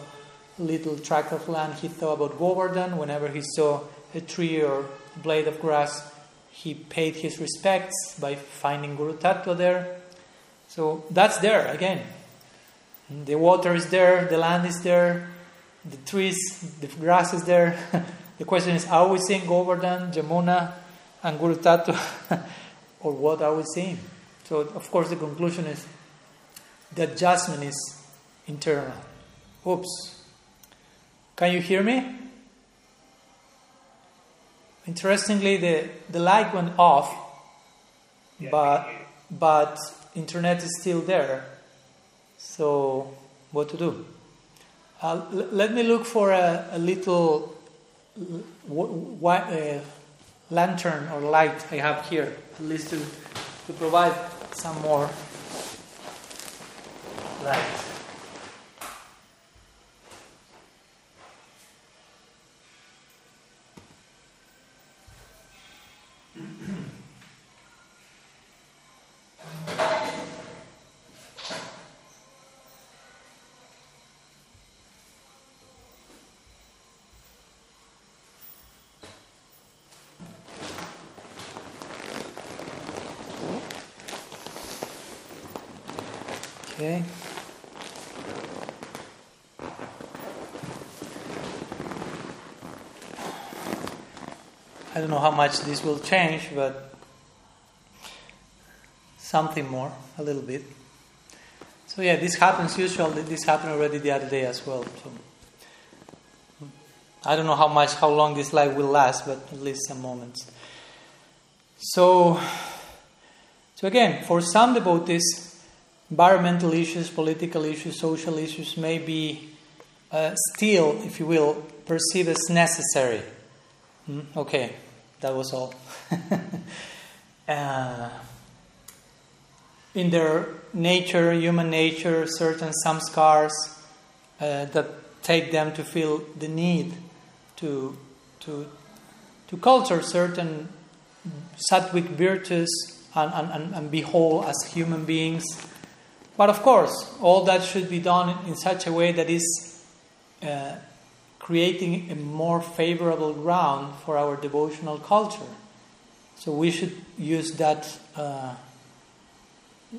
a little tract of land, he thought about Govardhan. Whenever he saw a tree or blade of grass, he paid his respects by finding Guru Tattva there. So that's there again. The water is there, the land is there, the trees, the grass is there. [LAUGHS] the question is are we seeing Govardhan, Jamuna, and Guru Tattva, [LAUGHS] or what are we seeing? So, of course, the conclusion is the adjustment is internal. Oops. Can you hear me? Interestingly, the, the light went off, yeah, but but internet is still there. So, what to do? Uh, l- let me look for a, a little w- w- uh, lantern or light I have here, at least to, to provide some more light. Okay. I don't know how much this will change, but something more, a little bit. So yeah, this happens usually. This happened already the other day as well. So I don't know how much, how long this life will last, but at least some moments. So, so again, for some devotees, environmental issues, political issues, social issues may be uh, still, if you will, perceived as necessary. Hmm? Okay, that was all. [LAUGHS] uh, in their nature, human nature, certain samskars uh, that take them to feel the need to, to, to culture certain sattvic virtues and, and, and be whole as human beings but of course, all that should be done in such a way that is uh, creating a more favorable ground for our devotional culture. So we should use that, uh,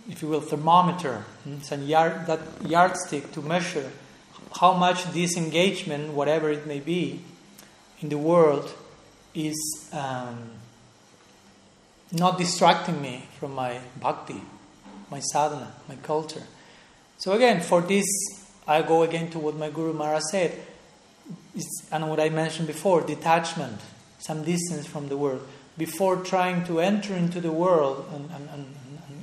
if you will, thermometer, and yard, that yardstick to measure how much this engagement, whatever it may be, in the world is um, not distracting me from my bhakti my sadhana, my culture. So again, for this, I go again to what my Guru Maharaj said, it's, and what I mentioned before, detachment, some distance from the world. Before trying to enter into the world and, and, and,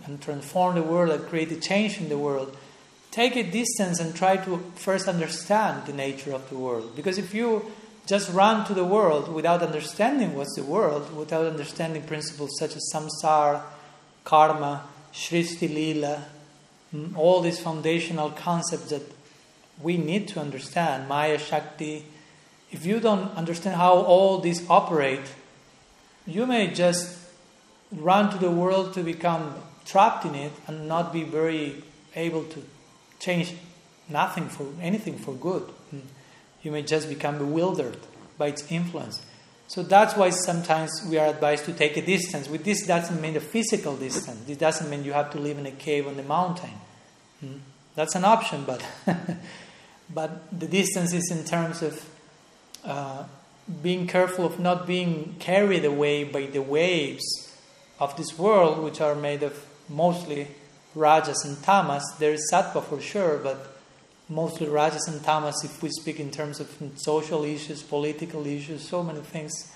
and transform the world and create a change in the world, take a distance and try to first understand the nature of the world. Because if you just run to the world without understanding what's the world, without understanding principles such as samsara, karma, Srishti Lila, mm, all these foundational concepts that we need to understand, Maya Shakti. If you don't understand how all these operate, you may just run to the world to become trapped in it and not be very able to change nothing for anything for good. Mm. You may just become bewildered by its influence. So that's why sometimes we are advised to take a distance. With this, doesn't mean a physical distance. This doesn't mean you have to live in a cave on the mountain. Hmm? That's an option, but [LAUGHS] but the distance is in terms of uh, being careful of not being carried away by the waves of this world, which are made of mostly rajas and tamas. There is sattva for sure, but mostly rajas and tamas if we speak in terms of social issues, political issues, so many things,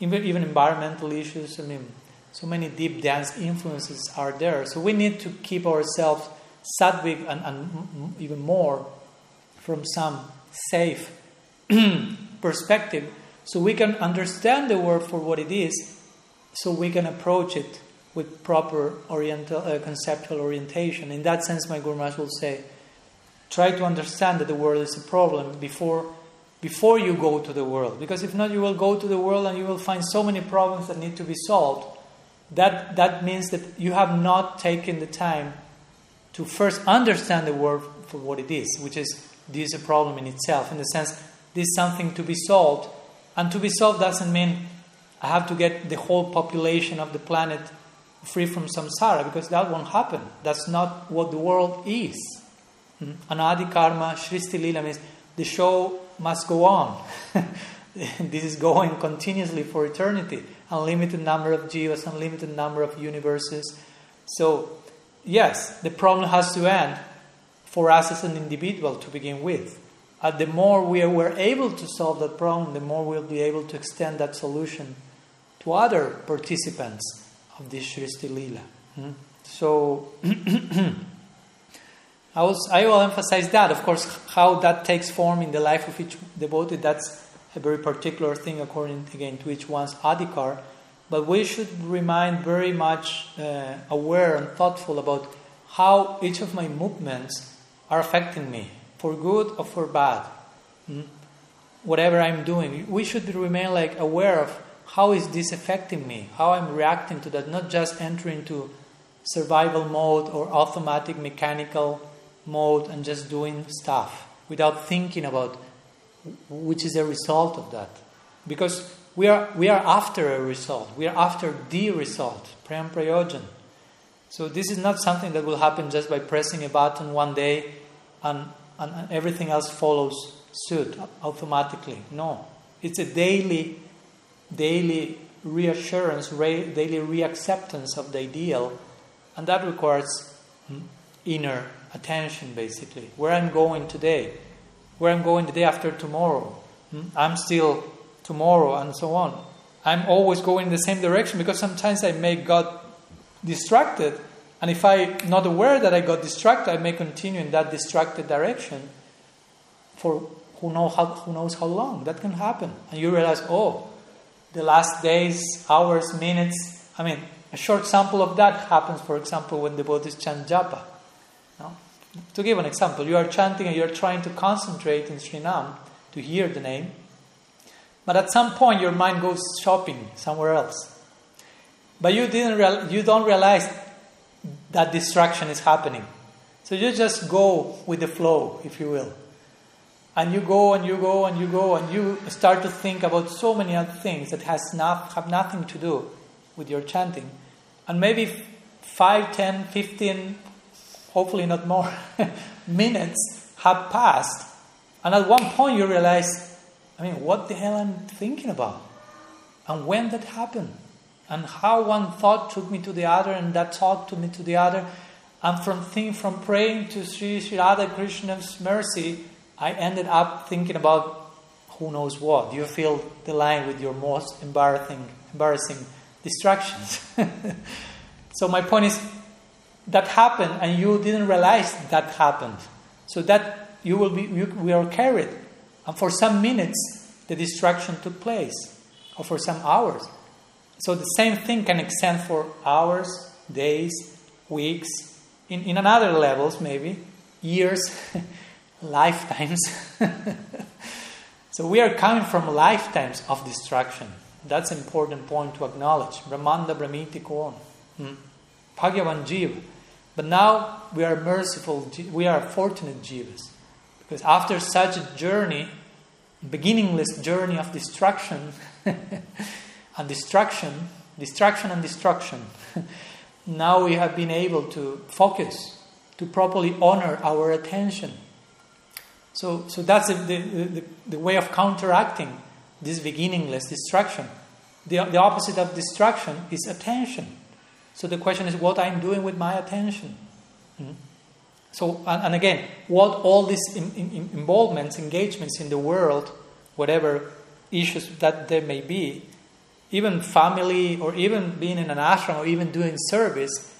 even environmental issues. I mean, so many deep dance influences are there. So we need to keep ourselves sattvic and, and even more from some safe perspective so we can understand the world for what it is so we can approach it with proper oriental, uh, conceptual orientation. In that sense, my Guru Maharaj will say, try to understand that the world is a problem before, before you go to the world. Because if not, you will go to the world and you will find so many problems that need to be solved. That, that means that you have not taken the time to first understand the world for what it is, which is this is a problem in itself, in the sense this is something to be solved. And to be solved doesn't mean I have to get the whole population of the planet free from samsara, because that won't happen. That's not what the world is. Hmm? Anadi karma, Shristi Lila means the show must go on. [LAUGHS] this is going continuously for eternity. Unlimited number of jivas, unlimited number of universes. So, yes, the problem has to end for us as an individual to begin with. And the more we were able to solve that problem, the more we'll be able to extend that solution to other participants of this Shristi Lila. Hmm? So, [CLEARS THROAT] I, was, I will emphasize that. Of course, how that takes form in the life of each devotee, that's a very particular thing according, again, to each one's adhikar. But we should remain very much uh, aware and thoughtful about how each of my movements are affecting me, for good or for bad. Hmm? Whatever I'm doing, we should remain like aware of how is this affecting me, how I'm reacting to that, not just enter into survival mode or automatic mechanical mode and just doing stuff without thinking about which is a result of that. Because we are, we are after a result, we are after the result, Prem Prayojan. So this is not something that will happen just by pressing a button one day and, and everything else follows suit automatically. No. It's a daily, daily reassurance, re, daily reacceptance of the ideal, and that requires hmm, inner attention basically. Where I'm going today, where I'm going the day after tomorrow. Hmm? I'm still tomorrow and so on. I'm always going in the same direction because sometimes I make God distracted. And if I'm not aware that I got distracted, I may continue in that distracted direction for who, know how, who knows how long. That can happen. And you realize, oh, the last days, hours, minutes. I mean, a short sample of that happens, for example, when the Buddhists chant japa. No? To give an example, you are chanting and you are trying to concentrate in Srinam to hear the name, but at some point your mind goes shopping somewhere else. But you didn't real, you don't realize that distraction is happening. So you just go with the flow, if you will. And you go and you go and you go and you start to think about so many other things that has not, have nothing to do with your chanting. And maybe 5, 10, 15, hopefully not more, [LAUGHS] minutes have passed. And at one point you realize, I mean, what the hell I'm thinking about? And when that happened? And how one thought took me to the other, and that thought took me to the other. And from thing, from praying to Sri Sri Radha Krishna's mercy, I ended up thinking about who knows what. You feel the line with your most embarrassing, embarrassing distractions. [LAUGHS] so my point is that happened, and you didn't realize that happened. So that you will be, you, we are carried, and for some minutes the distraction took place, or for some hours. So the same thing can extend for hours, days, weeks, in, in another levels maybe, years, [LAUGHS] lifetimes. [LAUGHS] so we are coming from lifetimes of destruction. That's an important point to acknowledge. Brahmanda Brahmiti Kon. Hmm? Bhagavan Jiva. But now we are merciful, we are fortunate jivas. Because after such a journey, beginningless journey of destruction, [LAUGHS] and destruction, distraction and destruction. [LAUGHS] now we have been able to focus to properly honor our attention. So, so that's the, the, the, the way of counteracting this beginningless distraction. The, the opposite of distraction is attention. So the question is what I'm doing with my attention. Hmm? So, and, and, again, what all these in, in, involvements, engagements in the world, whatever issues that there may be, even family or even being in an ashram or even doing service,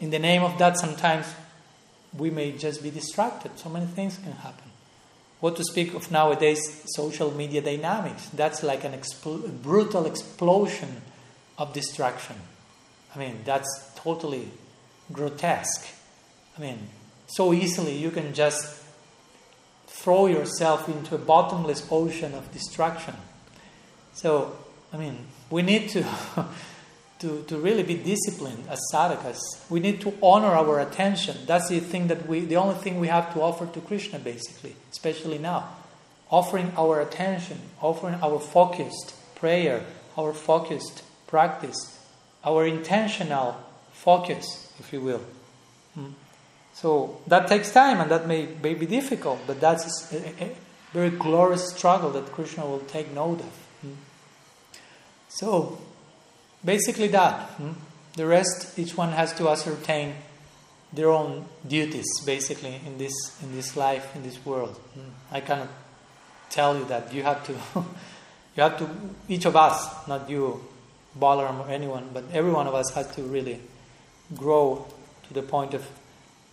in the name of that, sometimes we may just be distracted. So many things can happen. What to speak of nowadays, social media dynamics. That's like an expl- brutal explosion of distraction. I mean, that's totally grotesque. I mean, so easily you can just throw yourself into a bottomless ocean of distraction. So, I mean, we need to, [LAUGHS] to, to really be disciplined as sadhakas. We need to honor our attention. That's the thing that we, the only thing we have to offer to Krishna, basically, especially now. Offering our attention, offering our focused prayer, our focused practice, our intentional focus, if you will. Hmm. So that takes time and that may, may be difficult, but that's a, a very glorious struggle that Krishna will take note of. Hmm. So basically that. Hmm. The rest, each one has to ascertain their own duties, basically, in this in this life, in this world. I cannot tell you that. You have to, [LAUGHS] you have to. Each of us, not you, Balaram or anyone, but every one of us has to really grow to the point of,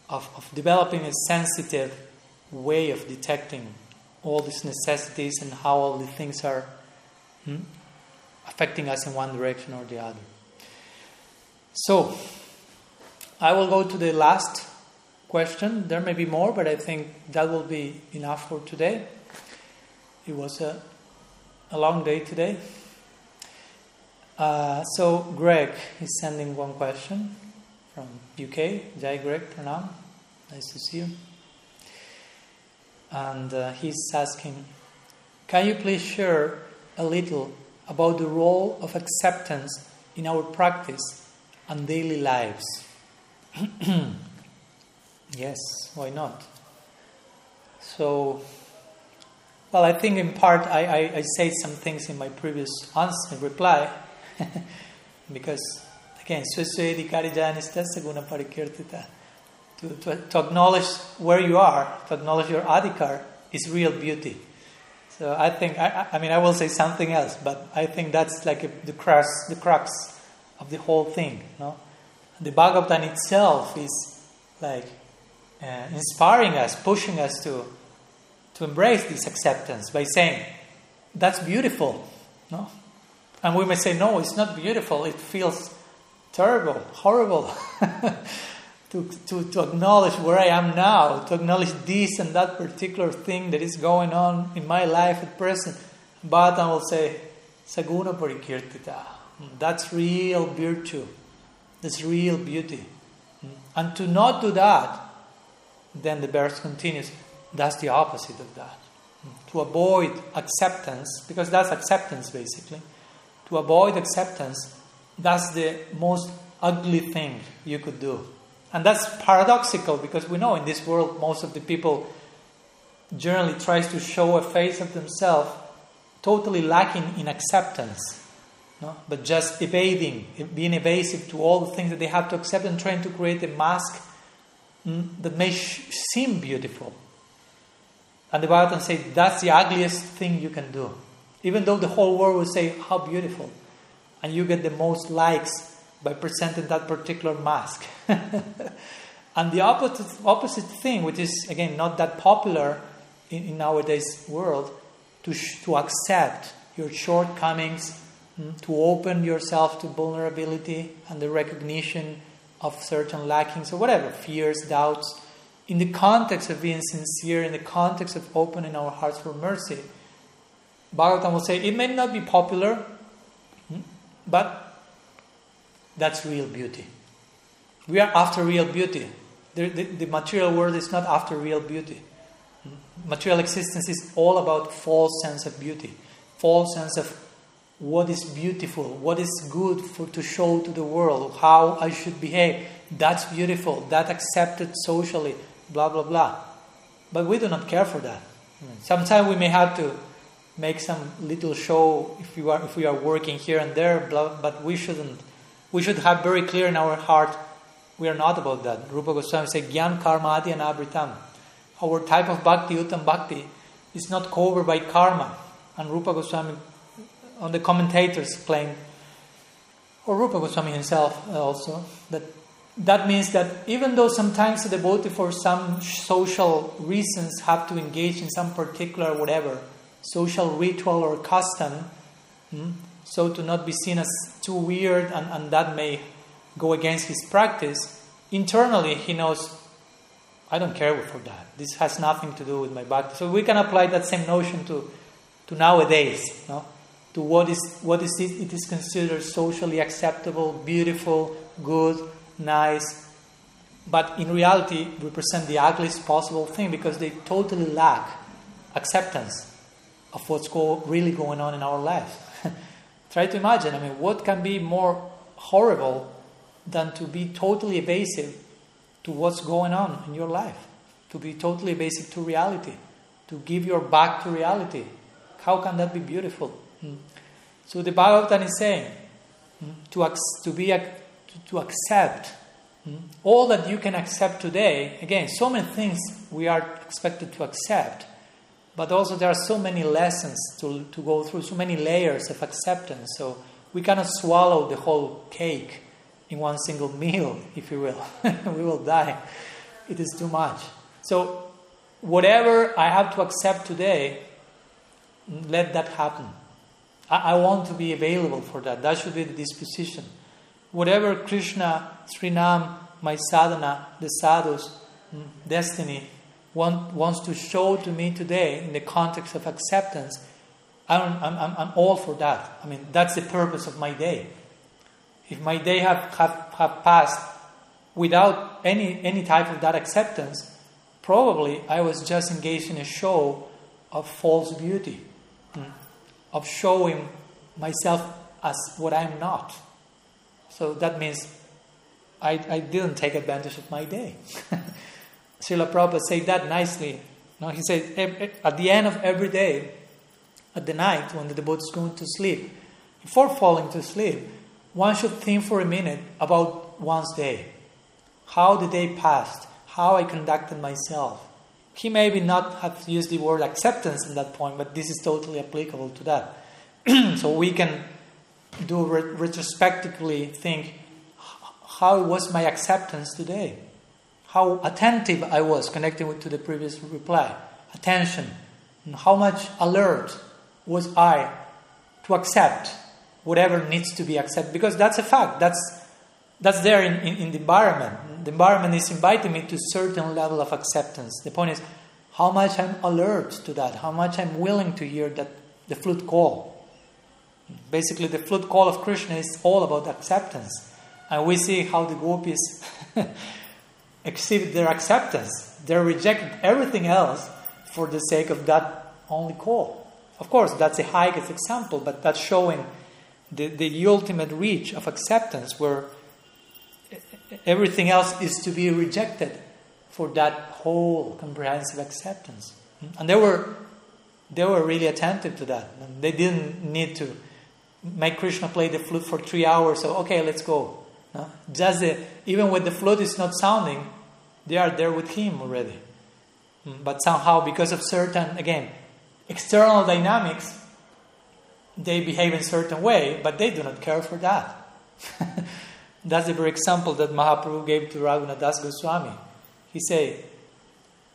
of, of developing a sensitive way of detecting all these necessities and how all the things are hmm, affecting us in one direction or the other. So, I will go to the last question. There may be more, but I think that will be enough for today. It was a, a long day today. Uh, so, Greg is sending one question from UK. Jai Greg, pranam. Nice to see you. And uh, he's asking, can you please share a little about the role of acceptance in our practice and daily lives? [CLEARS THROAT] yes, why not? So, well, I think in part I, I, I some things in my previous answer reply [LAUGHS] because Again, parikirtita. To, to, to acknowledge where you are, to acknowledge your adhikar, is real beauty. So I think, I, I mean, I will say something else, but I think that's like a, the crux, the crux of the whole thing. No? The Bhagavatam itself is like uh, inspiring us, pushing us to, to embrace this acceptance by saying, that's beautiful. No? And we may say, no, it's not beautiful. It feels terrible, horrible. [LAUGHS] to, to, to acknowledge where I am now, to acknowledge this and that particular thing that is going on in my life at present. But I will say, Saguna Parikirtita. That's real virtue. That's real beauty. And to not do that, then the verse continues. That's the opposite of that. To avoid acceptance, because that's acceptance basically. To avoid acceptance that's the most ugly thing you could do. And that's paradoxical because we know in this world most of the people generally tries to show a face of themselves totally lacking in acceptance, no? but just evading, being evasive to all the things that they have to accept and trying to create a mask mm, that may sh- seem beautiful. And the Bhagavatam says that's the ugliest thing you can do. Even though the whole world will say, How beautiful and you get the most likes by presenting that particular mask. [LAUGHS] and the opposite, opposite thing, which is again not that popular in, in nowadays world, to, sh- to accept your shortcomings, mm, to open yourself to vulnerability and the recognition of certain lackings or whatever, fears, doubts, in the context of being sincere, in the context of opening our hearts for mercy. Bhagavatam will say, it may not be popular, but that's real beauty. We are after real beauty. The, the, the, material world is not after real beauty. Material existence is all about false sense of beauty, false sense of what is beautiful, what is good for to show to the world, how I should behave. That's beautiful. That accepted socially. Blah blah blah. But we do not care for that. Sometimes we may have to make some little show if we are if we are working here and there. Blah, but we shouldn't. We should have very clear in our heart. We are not about that. Rupa Goswami said, "Gyan karma adi anabritam." Our type of bhakti, uttam bhakti, is not covered by karma. And Rupa Goswami, on the commentators, claim, or Rupa Goswami himself also, that that means that even though sometimes a devotee, for some social reasons, have to engage in some particular whatever social ritual or custom, hmm, so to not be seen as too weird, and, and that may go against his practice, internally he knows, I don't care for that. This has nothing to do with my bhakti. So we can apply that same notion to, to nowadays, no? to what is what is it, it is considered socially acceptable, beautiful, good nice, but in reality represent the ugliest possible thing because they totally lack acceptance of what's go, really going on in our lives. Try to imagine, I mean, what can be more horrible than to be totally evasive to what's going on in your life? To be totally evasive to reality, to give your back to reality. How can that be beautiful? Hmm. So the Bhagavatam is saying hmm, to, to be to, to accept hmm? all that you can accept today. Again, so many things we are expected to accept, but also there are so many lessons to, to go through, so many layers of acceptance. So we cannot swallow the whole cake in one single [LAUGHS] meal, if you will. [LAUGHS] we will die. It is too much. So, whatever I have to accept today, let that happen. I, I want to be available for that. That should be the disposition whatever Krishna, Srinam, my sadhana, the sadhu's mm, destiny want, wants to show to me today in the context of acceptance, I'm, I'm, I'm all for that. I mean, that's the purpose of my day. If my day have, have, have passed without any, any type of that acceptance, probably I was just engaged in a show of false beauty, mm, of showing myself as what I'm not. So that means I, I didn't take advantage of my day. [LAUGHS] Srila Prabhupada said that nicely. No, he said, at the end of every day, at the night when the devotee is going to sleep, before falling to sleep, one should think for a minute about one's day. How the day passed, how I conducted myself. He maybe not have used the word acceptance in that point, but this is totally applicable to that. [CLEARS THROAT] so we can do re- retrospectively think how was my acceptance today? How attentive I was connecting to the previous reply. Attention. And how much alert was I to accept whatever needs to be accepted? Because that's a fact. That's, that's there in, in, in the environment. The environment is inviting me to a certain level of acceptance. The point is how much I'm alert to that, how much I'm willing to hear that the flute call. Basically, the flute call of Krishna is all about acceptance. And we see how the gopis [LAUGHS] exhibit their acceptance. They reject everything else for the sake of that only call. Of course, that's a highest example, but that's showing the, the ultimate reach of acceptance where everything else is to be rejected for that whole comprehensive acceptance. And they were, they were really attentive to that. They didn't need to make Krishna play the flute for three hours. So okay, let's go. No? Just the, even when the flute is not sounding, they are there with him already. Hmm, but somehow, because of certain again external dynamics, they behave in a certain way, but they do not care for that. [LAUGHS] That's the very example that Mahaprabhu gave to Raghunath Das Goswami. He said,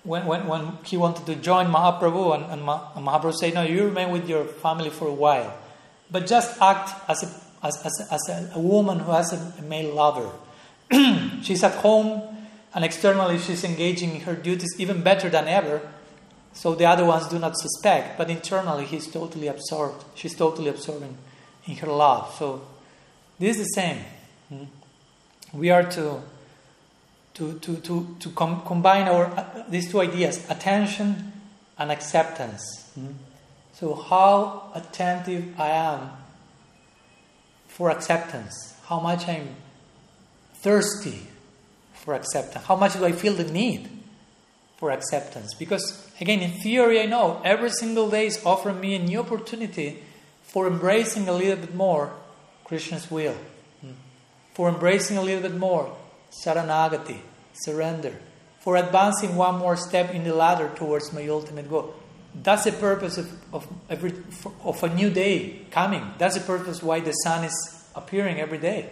when, when, when he wanted to join Mahaprabhu, and, and, Mahaprabhu said, No, you remain with your family for a while but just act as a, as, as, as a, woman who has a, a male lover. [CLEARS THROAT] she's at home, and externally she's engaging in her duties even better than ever. So the other ones do not suspect, but internally he's totally absorbed. She's totally absorbing in her love. So this is the same. Hmm? We are to to to to, to com- combine our uh, these two ideas: attention and acceptance. Hmm? So, how attentive I am for acceptance, how much I'm thirsty for acceptance? How much do I feel the need for acceptance? Because, again, in theory, I know every single day is offering me a new opportunity for embracing a little bit more Krishna's will, hmm, for embracing a little bit more Saranagati, surrender, for advancing one more step in the ladder towards my ultimate goal. That's the purpose of, of, every, of a new day coming. That's the purpose why the sun is appearing every day.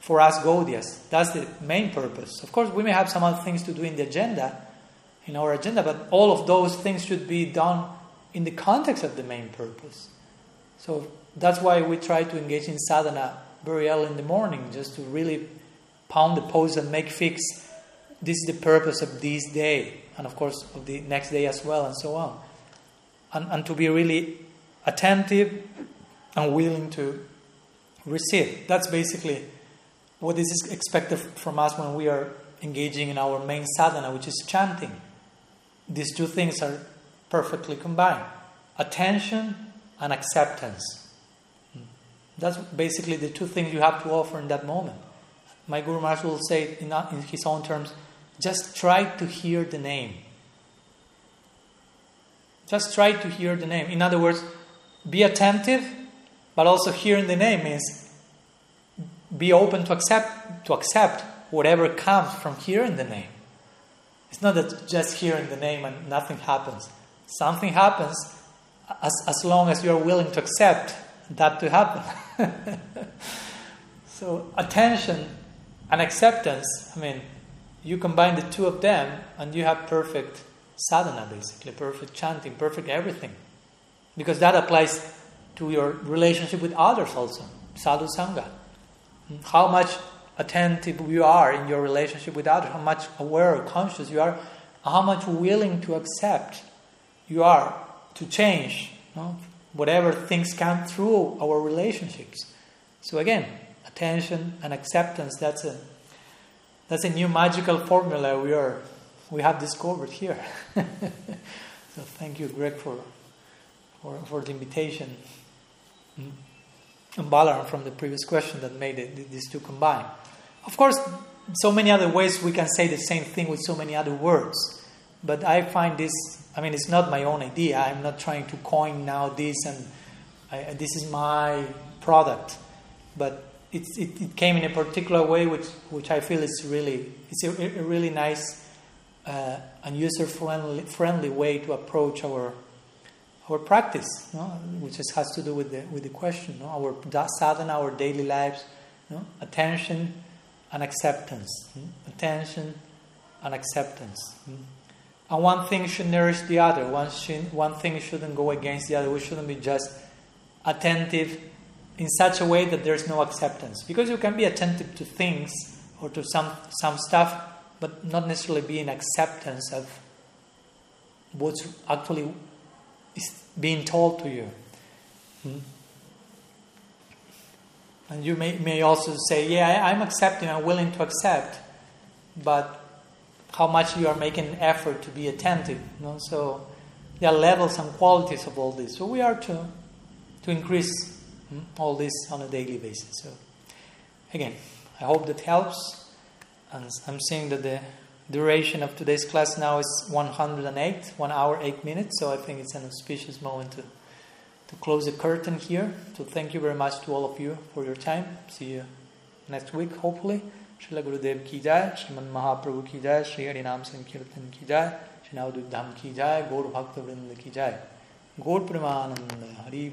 For us Gaudias, that's the main purpose. Of course, we may have some other things to do in the agenda, in our agenda, but all of those things should be done in the context of the main purpose. So that's why we try to engage in sadhana very early in the morning, just to really pound the pose and make fix. This is the purpose of this day, and of course of the next day as well, and so on. And, and to be really attentive and willing to receive. That's basically what is expected from us when we are engaging in our main sadhana, which is chanting. These two things are perfectly combined attention and acceptance. That's basically the two things you have to offer in that moment. My Guru Maharaj will say in, in his own terms just try to hear the name. Just try to hear the name. In other words, be attentive, but also hearing the name means be open to accept to accept whatever comes from hearing the name. It's not that just hearing the name and nothing happens. Something happens as, as long as you are willing to accept that to happen. [LAUGHS] so attention and acceptance, I mean, you combine the two of them and you have perfect sadhana basically, perfect chanting, perfect everything. Because that applies to your relationship with others also. Sadhu Sanga hmm? how much attentive you are in your relationship with others, how much aware or conscious you are, how much willing to accept you are to change you know, whatever things come through our relationships. So again, attention and acceptance, that's a that's a new magical formula we are we have discovered here. [LAUGHS] so thank you, Greg, for for, for the invitation. Mm and Balaram from the previous question that made it, these two combine. Of course, so many other ways we can say the same thing with so many other words, but I find this. I mean, it's not my own idea. I'm not trying to coin now this and I, this is my product, but it, it, it, came in a particular way, which which I feel is really it's a, a really nice uh, and user friendly friendly way to approach our our practice, which has to do with the, with the question, no? our sadhana, our daily lives, attention and acceptance. Hmm? Attention and acceptance. Hmm? And one thing should nourish the other. One, should, one thing shouldn't go against the other. We shouldn't be just attentive in such a way that there's no acceptance. Because you can be attentive to things or to some, some stuff, but not necessarily be in acceptance of what's actually is being told to you. Hmm? And you may, may also say, Yeah, I, I'm accepting, I'm willing to accept, but how much you are making an effort to be attentive. You know? So there are levels and qualities of all this. So we are to, to increase hmm, all this on a daily basis. So again, I hope that helps. And I'm seeing that the duration of today's class now is 108, one hour, eight minutes. So I think it's an auspicious moment to, to close the curtain here. So thank you very much to all of you for your time. See you next week, hopefully. Srila Gurudev ki jai, Sriman Mahaprabhu ki jai, Sri Harinam Sankirtan ki jai, Sri Navadvip Dham ki jai, Gaur Bhakta Vrinda ki jai. Gaur Premananda, Hari